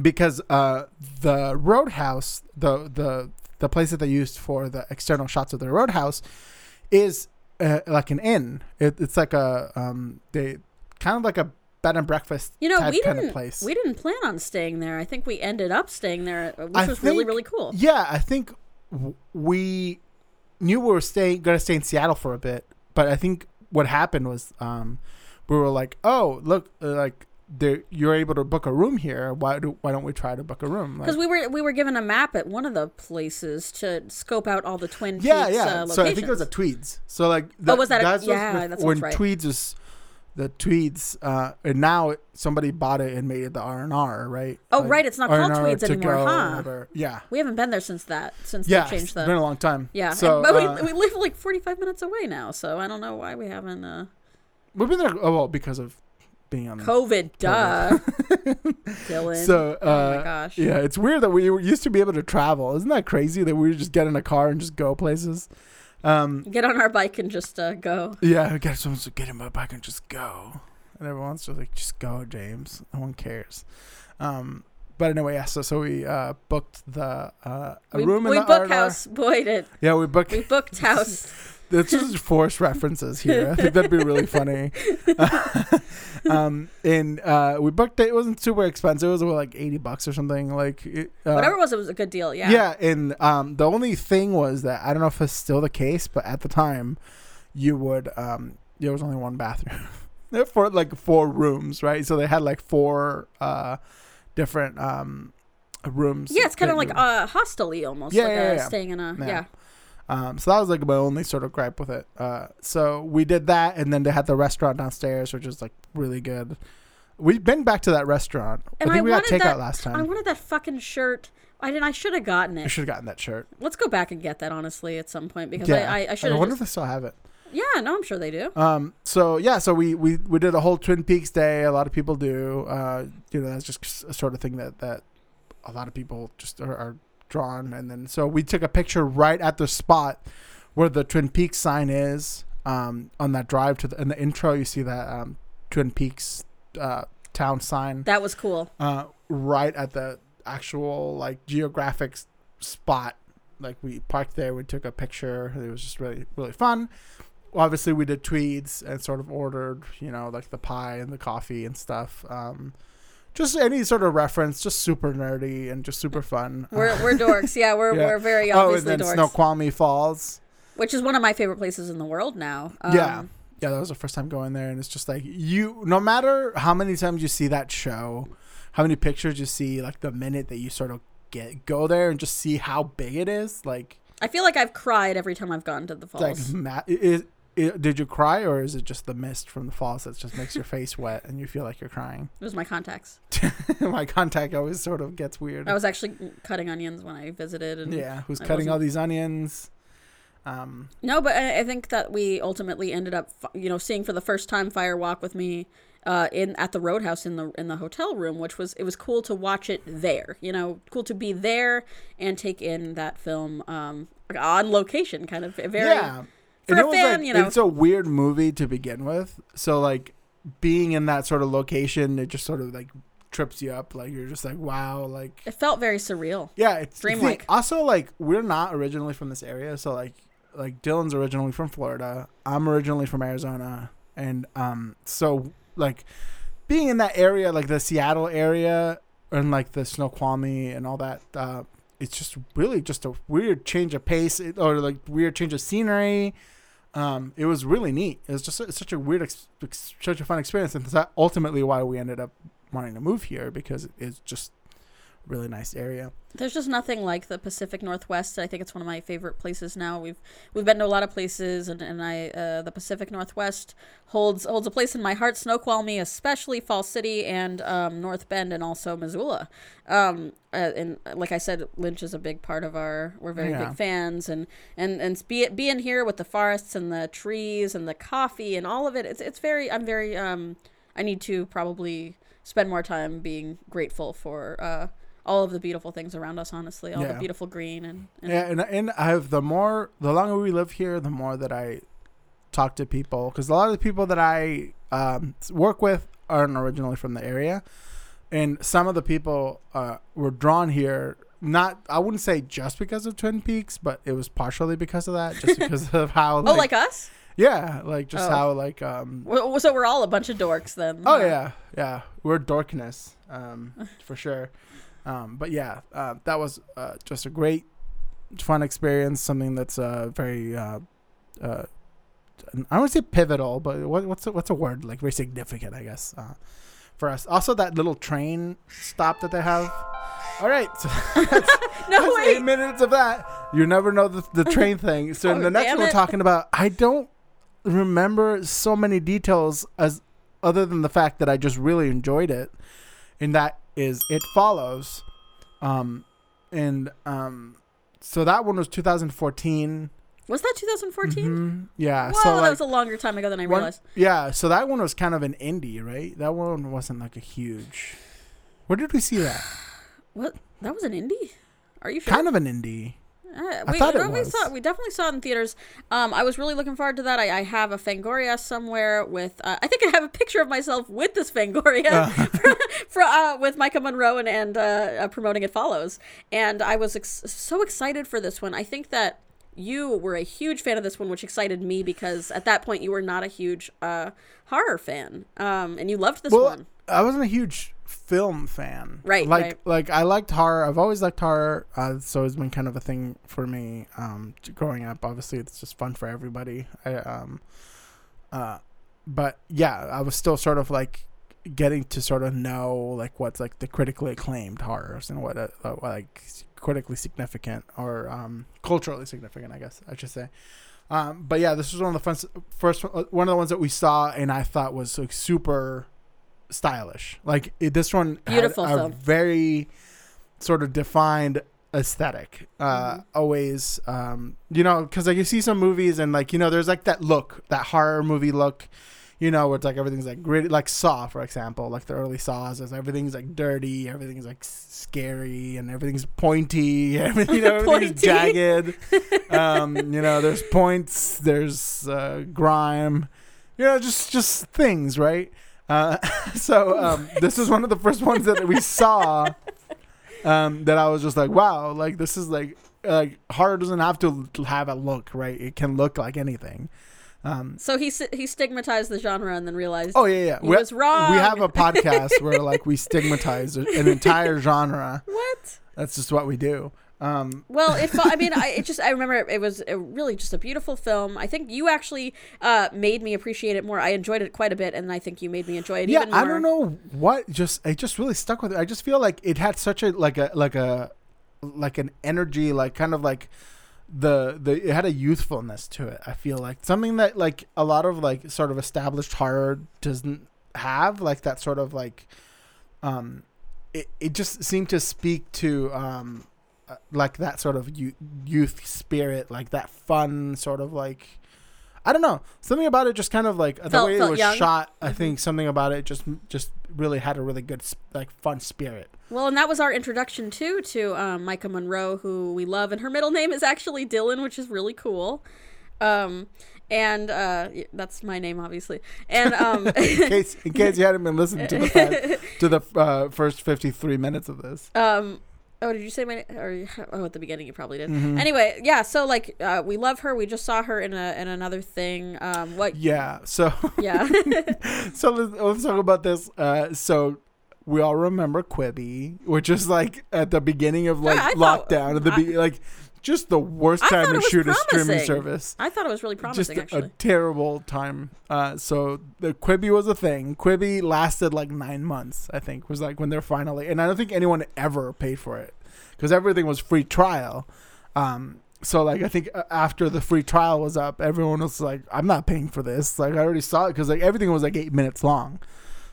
because uh, the Roadhouse, the the the place that they used for the external shots of the Roadhouse, is uh, like an inn. It, it's like a um, they kind of like a bed and breakfast You know, we kind didn't of place. we didn't plan on staying there. I think we ended up staying there, uh, which I was really think- really cool. Yeah, I think w- we knew we were staying going to stay in Seattle for a bit, but I think what happened was um, we were like, "Oh, look, uh, like there you're able to book a room here. Why do why don't we try to book a room?" Like, Because we were we were given a map at one of the places to scope out all the Twin yeah, Peaks. yeah. Uh, so I think it was a. Twede's. So like, Oh, was that a- that's was yeah, bef- that when right. Twede's was the Twede's, uh, and now somebody bought it and made it the R and R, right? Oh, Like, right, it's not called R&R Twede's anymore, huh? Yeah, We haven't been there since that since yeah. they changed It's the been a long time. yeah. So, but uh, we we live like forty five minutes away now, so I don't know why we haven't. Uh, we've been there. Oh well, because of being on COVID, duh. Dylan. So, oh my uh, gosh. yeah, it's weird that we used to be able to travel. Isn't that crazy that we would just get in a car and just go places? Um, Get on our bike and just uh, go. yeah, get someone to get in my bike and just go, and everyone's just like, just go, James. No one cares. Um, but anyway, yeah. So so we uh, booked the uh, a We, room in we the book R&R. house. Boy, did Yeah, we booked. we booked house. It's just forced references here. I think that'd be really funny. um, and uh, we booked it. It wasn't super expensive. It was like eighty bucks or something. Like it, uh, Whatever it was, it was a good deal. Yeah. Yeah, and um, the only thing was that I don't know if it's still the case, but at the time, you would um, there was only one bathroom for like four rooms, right? So they had like four uh, different um, rooms. Yeah, it's kind of like a uh, hostel-y almost. Yeah, like yeah, yeah. staying in a Yeah. yeah. Um, so that was like my only sort of gripe with it. Uh, so we did that, and then they had the restaurant downstairs, which is like really good. We've been back to that restaurant. And I think I we got wanted takeout that- last time. I wanted that fucking shirt. I didn't. I should have gotten it. I should have gotten that shirt. Let's go back and get that honestly at some point because Yeah, I I, I should I wonder Just, if they still have it. yeah, no, I'm sure they do. Um, so yeah, so we, we, we did a whole Twin Peaks day. A lot of people do. Uh, you know, that's just a sort of thing that, that a lot of people just are, are drawn. And then so we took a picture right at the spot where the Twin Peaks sign is. Um, on that drive to the in the intro, you see that um, Twin Peaks uh, town sign That was cool. uh, right at the actual like geographic spot. Like we parked there, we took a picture. It was just really really fun. Obviously, we did Twede's and sort of ordered, you know, like the pie and the coffee and stuff. Um, just any sort of reference, just super nerdy and just super fun. We're we're dorks. Yeah, we're Yeah. we're very obviously oh, and then dorks. Snoqualmie Falls. which is one of my favorite places in the world now. Um, Yeah. Yeah, that was the first time going there, and it's just like you. No matter how many times you see that show, how many pictures you see, like the minute that you sort of get go there and just see how big it is, like I feel like I've cried every time I've gone to the falls. like is, it, did you cry or is it just the mist from the falls that just makes your face wet and you feel like you're crying? it was my contacts. My contact always sort of gets weird. I was actually cutting onions when I visited, and yeah, who's I cutting all these onions? Um, No, but I, I think that we ultimately ended up, you know, seeing for the first time Fire Walk with me uh, in at the Roadhouse in the in the hotel room, which was it was cool to watch it there. You know, cool to be there and take in that film um, on location, kind of very. yeah, for And a it was fan, like, you know. it's a weird movie to begin with. So like being in that sort of location, it just sort of like trips you up. Like you're just like, wow, like It felt very surreal. yeah, it's Dreamlike. Also, like we're not originally from this area, so like like Dylan's originally from Florida. I'm originally from Arizona, and um, so like being in that area, like the Seattle area, and like the Snoqualmie and all that. Uh, it's just really just a weird change of pace, or like weird change of scenery. Um, it was really neat. It was just it's such a weird, ex- such a fun experience, and that's ultimately why we ended up wanting to move here because it's just really nice area. There's just nothing like the Pacific Northwest. I think it's one of my favorite places now. We've we've been to a lot of places, and, and I uh, the Pacific Northwest holds holds a place in my heart. Snoqualmie, especially Fall City and um, North Bend, and also Missoula. Um, uh, and like I said, Lynch is a big part of our. We're very Yeah. big fans, and and and be, being here with the forests and the trees and the coffee and all of it. It's it's very. I'm very. Um, I need to probably spend more time being grateful for. Uh, all of the beautiful things around us, honestly, all Yeah. the beautiful green and, and Yeah, and and I have the more the longer we live here, the more that I talk to people because a lot of the people that I um, work with aren't originally from the area, and some of the people uh, were drawn here. Not, I wouldn't say just because of Twin Peaks, but it was partially because of that, just because of how. oh, like us. yeah, like just Oh. how like um. So we're all a bunch of dorks then. Oh yeah, yeah, we're dorkness, um, for sure. Um, but yeah, uh, that was uh, just a great, fun experience. Something that's uh, very, uh, uh, I don't say pivotal, but what, what's a, what's a word like very significant, I guess, uh, for us. Also, that little train stop that they have. All right, so that's, No that's wait. eight minutes of that. You never know the, the train thing. So in Oh, the next one we're talking about, I don't remember so many details as other than the fact that I just really enjoyed it. In that is It Follows. Um, and um, so that one was 2014. Was that 2014? Mhm. Yeah. So that was a longer time ago than I one- realized. yeah. So that one was kind of an indie, right? That one wasn't like a huge. Where did we see that? What? That was an indie? Are you sure? Kind of an indie. Uh, I we, thought it we saw we definitely saw it in theaters. Um, I was really looking forward to that. I, I have a Fangoria somewhere with. Uh, I think I have a picture of myself with this Fangoria for, uh, with Maika Monroe and, and uh, uh, promoting it follows. And I was ex- so excited for this one. I think that you were a huge fan of this one, which excited me because at that point you were not a huge uh, horror fan, um, and you loved this well, one. I wasn't a huge film fan. Right, Like right. like I liked horror. I've always liked horror. Uh, so it's been kind of a thing for me. Um, growing up, obviously, it's just fun for everybody. I, um, uh, but yeah, I was still sort of like getting to sort of know like what's like the critically acclaimed horrors and what, uh, uh, what like critically significant or um culturally significant, I guess I should say. Um, but yeah, this was one of the fun, first one of the ones that we saw, and I thought was like super stylish. Like it, this one, had Beautiful a film. very sort of defined aesthetic. Uh, Mm-hmm. Always, um, you know, because like you see some movies and like you know, there's like that look, that horror movie look. You know, where it's like everything's like gritty, like Saw, for example, like the early Saws, is everything's like dirty, everything's like scary, and everything's pointy, everything, you know, everything's jagged. um, you know, there's points, there's uh, grime, you know, just just things, right? Uh, so um, this is one of the first ones that we saw um, that I was just like, wow, like this is like like horror doesn't have to have a look, right? It can look like anything. Um, So he he stigmatized the genre and then realized. oh yeah, yeah. He We- was wrong. We have a podcast where like we stigmatize an entire genre. what? That's just what we do. Um, Well, it. I mean, I it just. I remember it was a really just a beautiful film. I think you actually uh, made me appreciate it more. I enjoyed it quite a bit, and I think you made me enjoy it yeah, even more. I don't know what just it just really stuck with it. I just feel like it had such a like a like a like an energy, like kind of like the the it had a youthfulness to it. I feel like something that like a lot of like sort of established horror doesn't have, like that sort of like um it it just seemed to speak to um uh, like that sort of youth, youth spirit, like that fun sort of like I don't know something about it. Just kind of like the Felt- way it was young. Mm-hmm. shot. I think something about it just just really had a really good like fun spirit. Well, and that was our introduction too to um, Maika Monroe, who we love, and her middle name is actually Dylan, which is really cool. Um, and uh, that's my name, obviously. And um, in case in case you hadn't been listening to the five, to the uh, first fifty three minutes of this. um, oh, did you say my? Or oh, at the beginning you probably did. Mm-hmm. Anyway, yeah. So like, uh, we love her. We just saw her in a in another thing. Um, what? Yeah. So Yeah. so let's, let's talk about this. Uh, so we all remember Quibi, which is like at the beginning of like Yeah, I thought- lockdown, at the be- like just the worst I time to shoot a streaming service. I thought it was really Just promising, a, a actually. terrible time. Uh, so the Quibi was a thing. Quibi lasted like nine months. I think was like when they're finally, and I don't think anyone ever paid for it because everything was free trial. Um, so like I think uh, after the free trial was up, everyone was like, "I'm not paying for this." Like I already saw it because like everything was like eight minutes long.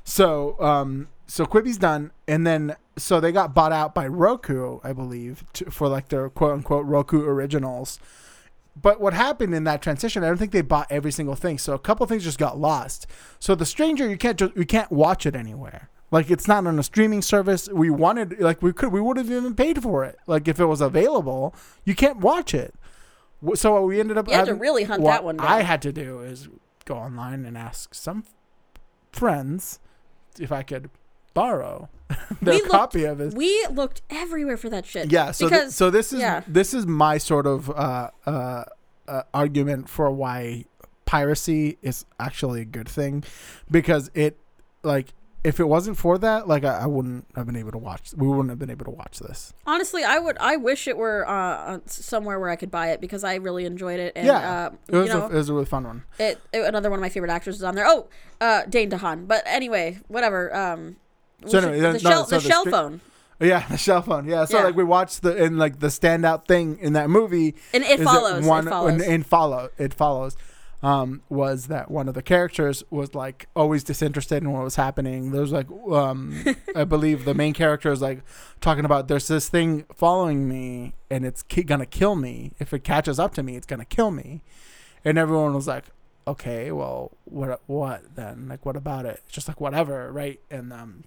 So um, so Quibi's done, and then so they got bought out by Roku, I believe, to, for like their quote unquote Roku originals. But what happened in that transition? I don't think they bought every single thing. So a couple things just got lost. So the Stranger, you can't just you can't watch it anywhere. Like it's not on a streaming service. We wanted like we could we would have even paid for it. Like if it was available, you can't watch it. So what we ended up You had to really hunt that one down. I had to do is go online and ask some friends if I could borrow their We looked- copy of it. We looked everywhere for that shit. Yeah, so th- so this is yeah. this is my sort of uh, uh, uh, argument for why piracy is actually a good thing, because it like if it wasn't for that, like I, I wouldn't have been able to watch. We wouldn't have been able to watch this. honestly, I would. I wish it were uh, somewhere where I could buy it because I really enjoyed it. And, yeah, uh, it was you know, a, it was a really fun one. it, it- another one of my favorite actors is on there. Oh, uh, Dane DeHaan. But anyway, whatever. Um, So should- anyway, the, no, shell, so the the shell stri- phone, Yeah, the shell phone. Yeah, so Yeah. like we watched the and like the standout thing in that movie and it is follows. That one it follows. In, in follow it follows. Um, was that one of the characters was like always disinterested in what was happening. There was like um, I believe the main character is like talking about there's this thing following me and it's ki- gonna kill me. If it catches up to me, it's gonna kill me. And everyone was like, okay, well, what what then? Like what about it? It's just like whatever, right? And um,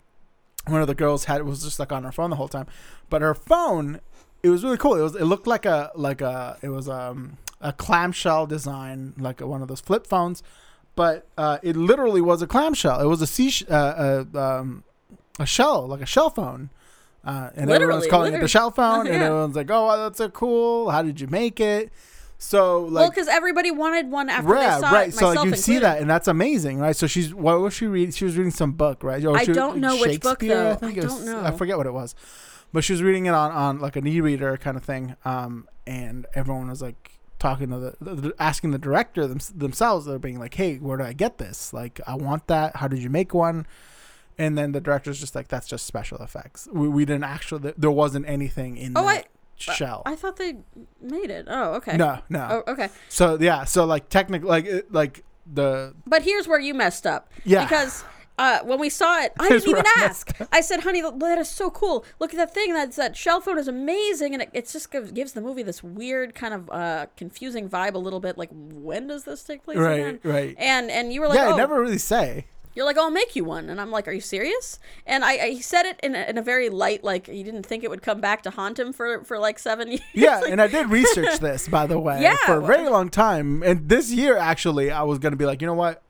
one of the girls had it was just like on her phone the whole time, but her phone it was really cool. It was it looked like a like a it was um a clamshell design like one of those flip phones, but uh, it literally was a clamshell. It was a sea uh, uh, um, a shell like a shell phone. Uh, and everyone's Literally, calling it the shell phone, and Yeah. everyone's like, "Oh, that's so cool! How did you make it?" So, like, well, because everybody wanted one after yeah, they saw right. it. So like you see that, and that's amazing, right? So she's what was she reading? She was reading some book, right? Or I don't know which book, though. I, think I don't know. I forget what it was, but she was reading it on on like an e-reader kind of thing. Um, and everyone was like talking to the, the, asking the director them, themselves. They're being like, "Hey, where do I get this? Like, I want that. How did you make one?" And then the director's just like, "That's just special effects. We, we didn't actually. There wasn't anything in Oh, I- shell." I thought they made it. Oh, okay. no, no. Oh, okay. So yeah, so like technically, like it, like the But here's where you messed up. Yeah. Because uh, when we saw it, I Here's didn't even where I ask. I said, honey, th- that is so cool. Look at that thing. That's, that shell phone is amazing. And it, it just gives, gives the movie this weird kind of uh, confusing vibe a little bit. Like, when does this take place right, again? right. And and you were like, yeah, oh, I never really say. You're like, oh, I'll make you one. And I'm like, are you serious? And I, I said it in a, in a very light, like he didn't think it would come back to haunt him for, for like seven years. Yeah, and I did research this by the way Yeah, for a very long time. And this year, actually, I was gonna be like, you know what,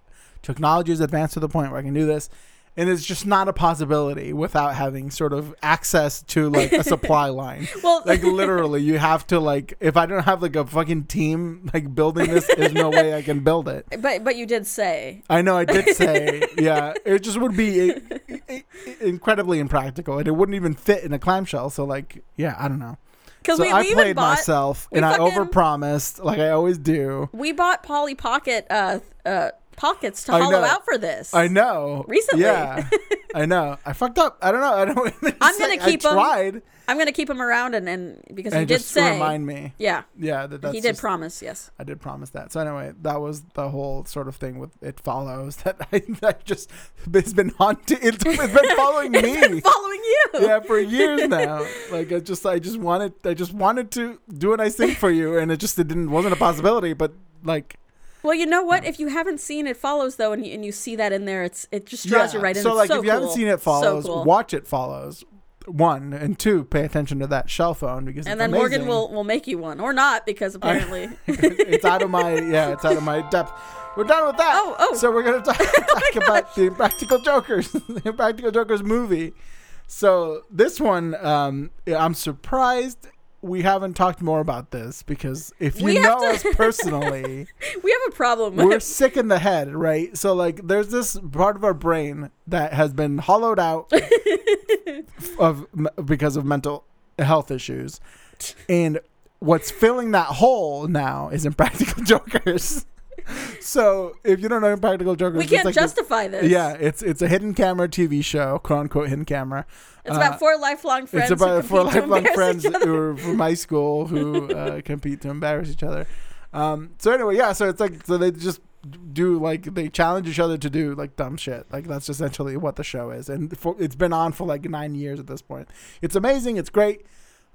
technology is advanced to the point where I can do this, and it's just not a possibility without having sort of access to like a supply line. Well, Like literally, you have to like if I don't have like a fucking team like building this, there's no way I can build it. but but you did say I know I did say, yeah, it just would be i- i- incredibly impractical, and it wouldn't even fit in a clamshell. So, like, yeah, I don't know. because So we, I we even played bought myself, and I fucking- overpromised, like I always do. we bought Polly Pocket uh uh pockets to I hollow know. out for this. I know. Recently. yeah, I know. I fucked up. I don't know. I don't. I'm gonna keep 'em. I tried, I'm gonna keep him around and and because he and did say remind me. yeah Yeah, that that's he did just- promise yes I did promise that. So anyway, that was the whole sort of thing with it follows that I that just it's been haunting. It's, it's been following me. following you yeah, for years now. Like I just, I just wanted, I just wanted to do a nice thing for you, and it just, it didn't, wasn't a possibility. But like, well you know what if you haven't seen it follows though and you, and you see that in there it's it just draws yeah. you right in So It's like, so if you haven't seen it, follows. so cool. Watch it follows. One and two, pay attention to that shell phone because and then amazing. Morgan will will make you one or not because apparently it's out of my, yeah, it's out of my depth. We're done with that. Oh, oh. So we're gonna talk, talk about the Impractical Jokers, the Impractical Jokers movie. So this one, um, I'm surprised we haven't talked more about this because if you know to- us personally, we have a problem we're sick in the head, right? So like, there's this part of our brain that has been hollowed out of because of mental health issues, and what's filling that hole now is Impractical Jokers. So if you don't know Impractical Jokers, We can't like justify this. yeah, it's it's a hidden camera TV show, quote unquote hidden camera. It's Uh, about four lifelong friends. it's about who four lifelong friends who are from high school who uh, compete to embarrass each other. Um, so anyway, yeah, so it's like so they just do like they challenge each other to do like dumb shit. Like that's essentially what the show is, and for, it's been on for like nine years at this point. It's amazing. It's great.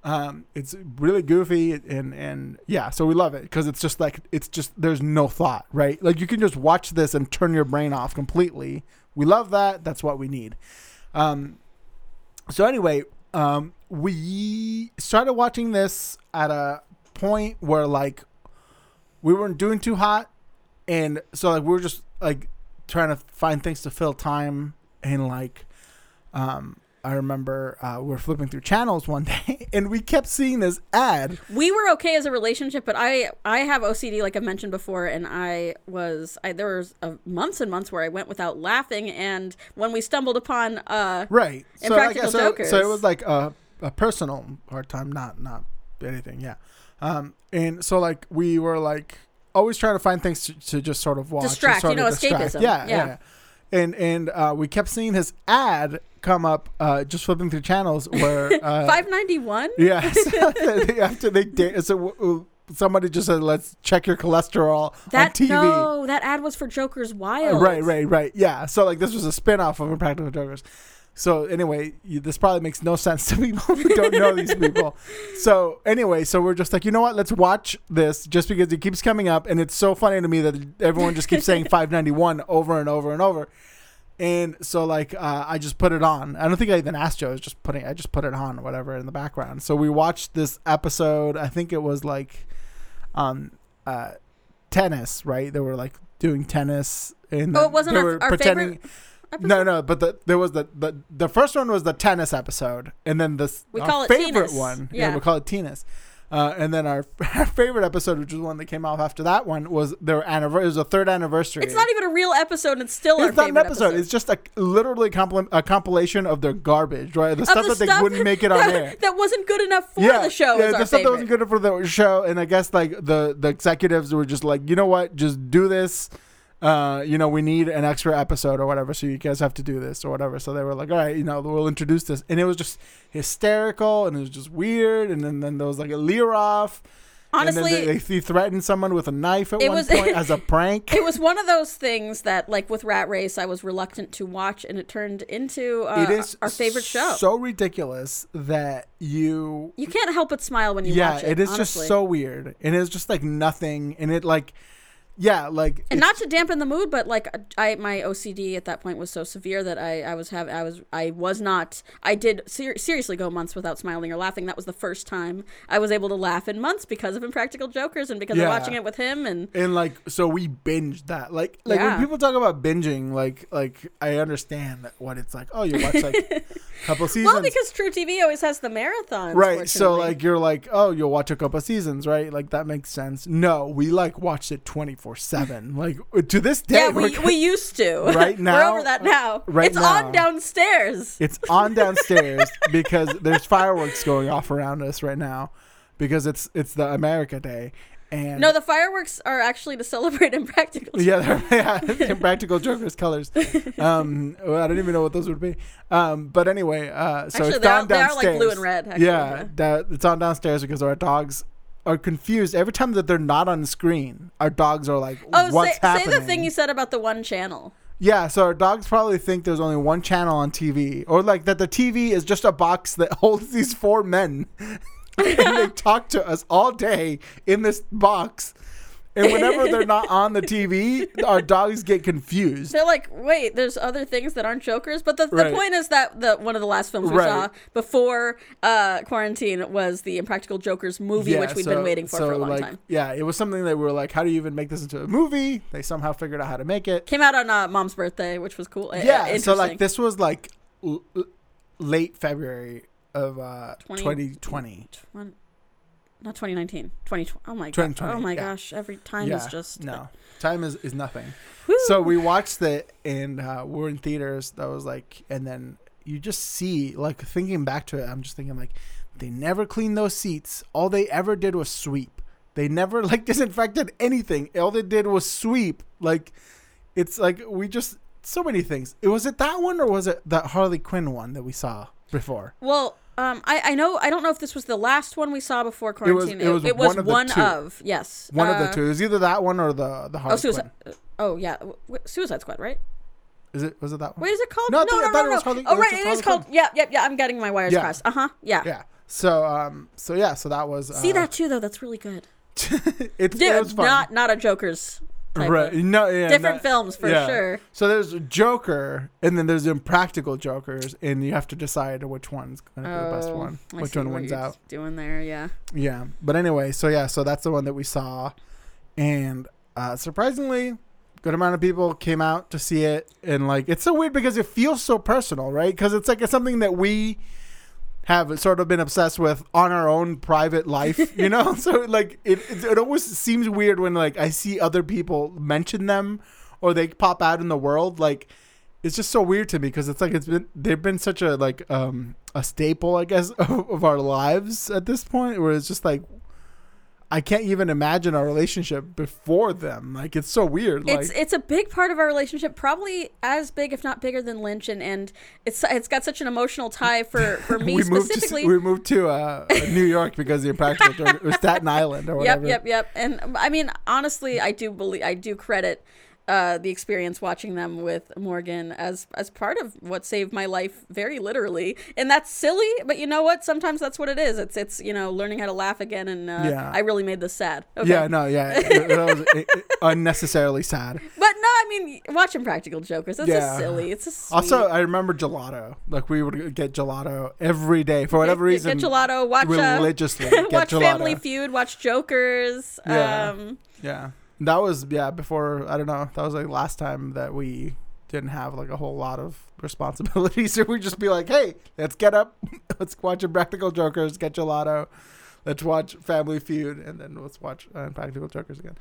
Um, it's really goofy and and yeah, so we love it because it's just like it's just there's no thought, right? Like you can just watch this and turn your brain off completely. We love that. That's what we need. Um, so anyway, um, we started watching this at a point where like we weren't doing too hot, and so like we were just like trying to find things to fill time, and like, um, I remember uh, we were flipping through channels one day, and we kept seeing this ad. we were okay as a relationship, but I I have OCD like I mentioned before, and I was I there was uh, months and months where I went without laughing, and when we stumbled upon uh Right. So, Impractical like, so, Jokers. so it was like a, a personal hard time, not not anything. Yeah. Um, and so like we were like always trying to find things to, to just sort of watch, Distract, sort you know, of distract. escapism. Yeah, Yeah. yeah. And and uh, we kept seeing his ad come up, uh, just flipping through channels where uh, five ninety one. yeah. So they- after they date, so uh, somebody just said, "Let's check your cholesterol That on TV." no, that ad was for Joker's Wild. Right, right, right. Yeah. So like this was a spin-off of Impractical Jokers. So anyway, you, this probably makes no sense to people who don't know these people. So anyway, so we're just like, you know what? Let's watch this just because it keeps coming up, and it's so funny to me that everyone just keeps saying 591 over and over and over. And so like uh, I just put it on. I don't think I even asked you. I was just putting. I just put it on, whatever, in the background. So we watched this episode. I think it was like, um, uh, tennis. Right? They were like doing tennis. And Oh, it wasn't our- our pretending. Favorite No, no, but the, there was the, the the first one was the tennis episode, and then this We call it favorite Tennis. one. Yeah. Yeah. we call it tennis. Uh, and then our, our favorite episode, which was the one that came off after that one, was their anniversary. It was a third anniversary. It's not even a real episode. It's still our It's not an favorite episode. It's just a literally compli- a compilation of their garbage, right? The Of stuff the that they wouldn't make it on that, air. That wasn't good enough for the show. Yeah, the stuff favorite. that wasn't good enough for the show, and I guess like the the executives were just like, you know what, just do this. Uh, you know, we need an extra episode or whatever, so you guys have to do this or whatever. So they were like, all right, you know, we'll introduce this, and it was just hysterical, and it was just weird, and then then there was like a leer off. Honestly, and then they, they threatened someone with a knife at one was- point as a prank. it was one of those things that, like with Rat Race, I was reluctant to watch, and it turned into uh, it is our favorite show. So ridiculous that you you can't help but smile when you yeah, watch it. it is honestly. just so weird, and it's just like nothing, and it like, yeah, like and not to dampen the mood, but like I, my OCD at that point was so severe that I, I was have I was I was not I did ser- seriously go months without smiling or laughing. That was the first time I was able to laugh in months because of Impractical Jokers and because Yeah. of watching it with him. And and like so we binged that like like Yeah. when people talk about binging like like i understand what it's like oh you watch like couple seasons well, because truTV always has the marathons, right so like you're like oh you'll watch a couple seasons right like that makes sense no we like watched it 24 7 like to this day yeah, we, we used to. Right now. we're over that now. Uh, right it's now. on downstairs. It's on downstairs because there's fireworks going off around us right now because it's it's the America Day and No, the fireworks are actually to celebrate Impractical. yeah, they're, yeah, Impractical Jokers colors. Um, well, I don't even know what those would be. Um, but anyway, uh, so Actually, it's they are- on they are downstairs. like blue and red, actually, yeah, yeah. that, it's on downstairs because our dogs are confused every time that they're not on screen. Our dogs are like, Oh, "What's say, happening?" say the thing you said about the one channel. Yeah, so our dogs probably think there's only one channel on TV, or like that the TV is just a box that holds these four men, and they talk to us all day in this box. And whenever they're not on the TV, our dogs get confused. They're like, wait, there's other things that aren't Jokers, but the, Right. point is that the one of the last films we Right. saw before uh, quarantine was the Impractical Jokers movie, which we've been waiting for for a long like, time. Yeah, it was something that we were like, how do you even make this into a movie? They somehow figured out how to make it. Came out on uh, Mom's birthday, which was cool. uh, Yeah, so like this was like l- l- late February of uh, 20 2020. Twen- not 2019, 2020. Oh my god. Oh my yeah. gosh, every time yeah, is just no time is is nothing. So we watched it and uh, we're in theaters. That was like, and then you just see like thinking back to it. I'm just thinking like, They never cleaned those seats. All they ever did was sweep. They never like disinfected anything. All they did was sweep. Like it's like we just so many things. It was it that one or was it that Harley Quinn one that we saw before? Well, um, I, I know I don't know if this was the last one we saw before It was- quarantine. it was one of one of yes. One of Uh, the two. It was either that one or the the Harley Oh, Suicide. Quinn. Oh yeah, Suicide Squad, right? Is it was it that one? Wait, is it called? No, I no, I no, thought no, it no. Harley- oh, right, it is called. Quinn. Yeah, yep, yeah. I'm getting my wires Yeah. crossed. Uh huh. Yeah. Yeah. So um so yeah, so that was uh, See that too, though. That's really good. it's Yeah, it was fun. not not a Joker's. Right. No, yeah, Different not- films for yeah. sure. So there's Joker, and then there's Impractical Jokers, and you have to decide which one's going to be the best one, I which one wins out. Doing there, yeah. Yeah, but anyway, so yeah, so that's the one that we saw, and uh, surprisingly, good amount of people came out to see it, and like it's so weird because it feels so personal, right? Because it's like it's something that we have sort of been obsessed with on our own private life, you know. so like it, it, it always seems weird when like I see other people mention them or they pop out in the world, like. It's just so weird to me because it's like it's been they've been such a like um a staple I guess of, of our lives at this point where it's just like I can't even imagine our relationship before them. Like it's so weird. Like It's it's a big part of our relationship, probably as big, if not bigger, than Lynch, and, and it's it's got such an emotional tie for for me we moved to specifically. we moved to uh, New York because the Impractical was Staten Island or whatever. yep, yep. yep. And I mean, honestly, I do believe I do credit uh, the experience watching them with Morgan as as part of what saved my life, very literally. And that's silly, but you know what? Sometimes that's what it is. It's it's you know learning how to laugh again. And uh, Yeah. I really made this sad. Okay. Yeah, no, yeah, that was uh, unnecessarily sad. But no, I mean, watching Practical Jokers, it's Yeah. just silly. It's just Also, I remember gelato. Like we would get gelato every day for whatever get, reason. Get gelato. Watch uh, religiously get watch gelato. Family Feud. Watch Jokers. Yeah. Um, Yeah, that was yeah before I don't know. That was like last time that we didn't have like a whole lot of responsibilities. So we'd just be like, hey, let's get up, let's watch Impractical Jokers, get gelato, let's watch Family Feud, and then let's watch uh, Impractical Jokers again.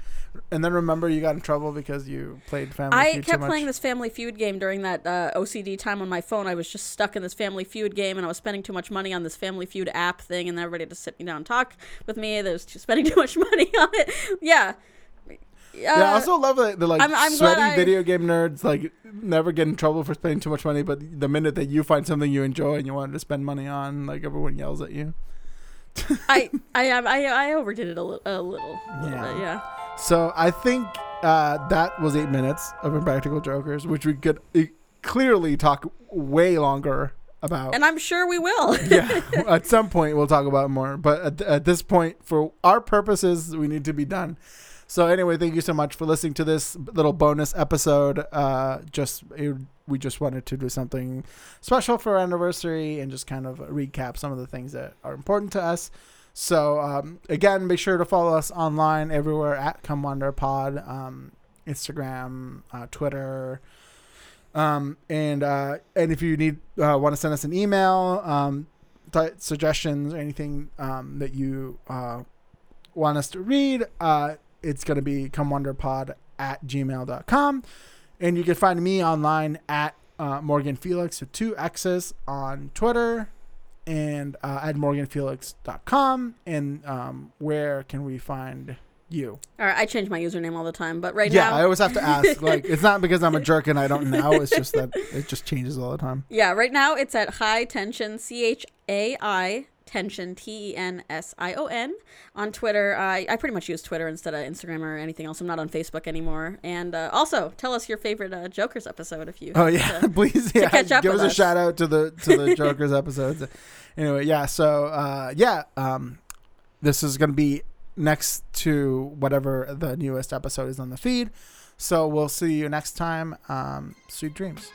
And then remember, you got in trouble because you played Family Feud. I Feud kept playing this Family Feud game during that uh, OCD time on my phone. I was just stuck in this Family Feud game, and I was spending too much money on this Family Feud app thing, and everybody had to sit me down and talk with me. There's just spending too much money on it. Yeah. Yeah, I Uh, also love the, the like I'm- I'm sweaty I- video game nerds like never get in trouble for spending too much money, but the minute that you find something you enjoy and you want to spend money on, like everyone yells at you. I, I, am- I, I overdid it a, li- a little. A little Yeah. bit, yeah. So I think uh, that was eight minutes of Impractical Jokers, which we could uh, clearly talk way longer about. And I'm sure we will. yeah, at some point we'll talk about more, but at, at this point, for our purposes, we need to be done. So anyway, thank you so much for listening to this little bonus episode. Uh, just it, we just wanted to do something special for our anniversary and just kind of recap some of the things that are important to us. So um, again, make sure to follow us online everywhere at Come Wonder Pod, um, Instagram, uh, Twitter, um, and uh, and if you need uh, want to send us an email, um, th- suggestions, or anything um, that you uh, want us to read, uh, it's going to be comewonderpod at gmail.com. And you can find me online at uh, Morgan Felix with two X's on Twitter and uh, at morganfelix.com. And um, where can we find you? All right, I change my username all the time, but right yeah, now, yeah, I always have to ask. Like, it's not because I'm a jerk and I don't know. It's just that it just changes all the time. yeah, right now it's at high tension, C H A I tension, T E N S I O N. On Twitter, I I pretty much use Twitter instead of Instagram or anything else. I'm not on Facebook anymore. And uh, also, tell us your favorite uh, Jokers episode if you. Oh yeah, uh, please yeah, catch up give with us a shout out to the to the Joker's episodes. Anyway, yeah. So uh, yeah, um, this is gonna be next to whatever the newest episode is on the feed. So we'll see you next time. Um, sweet dreams.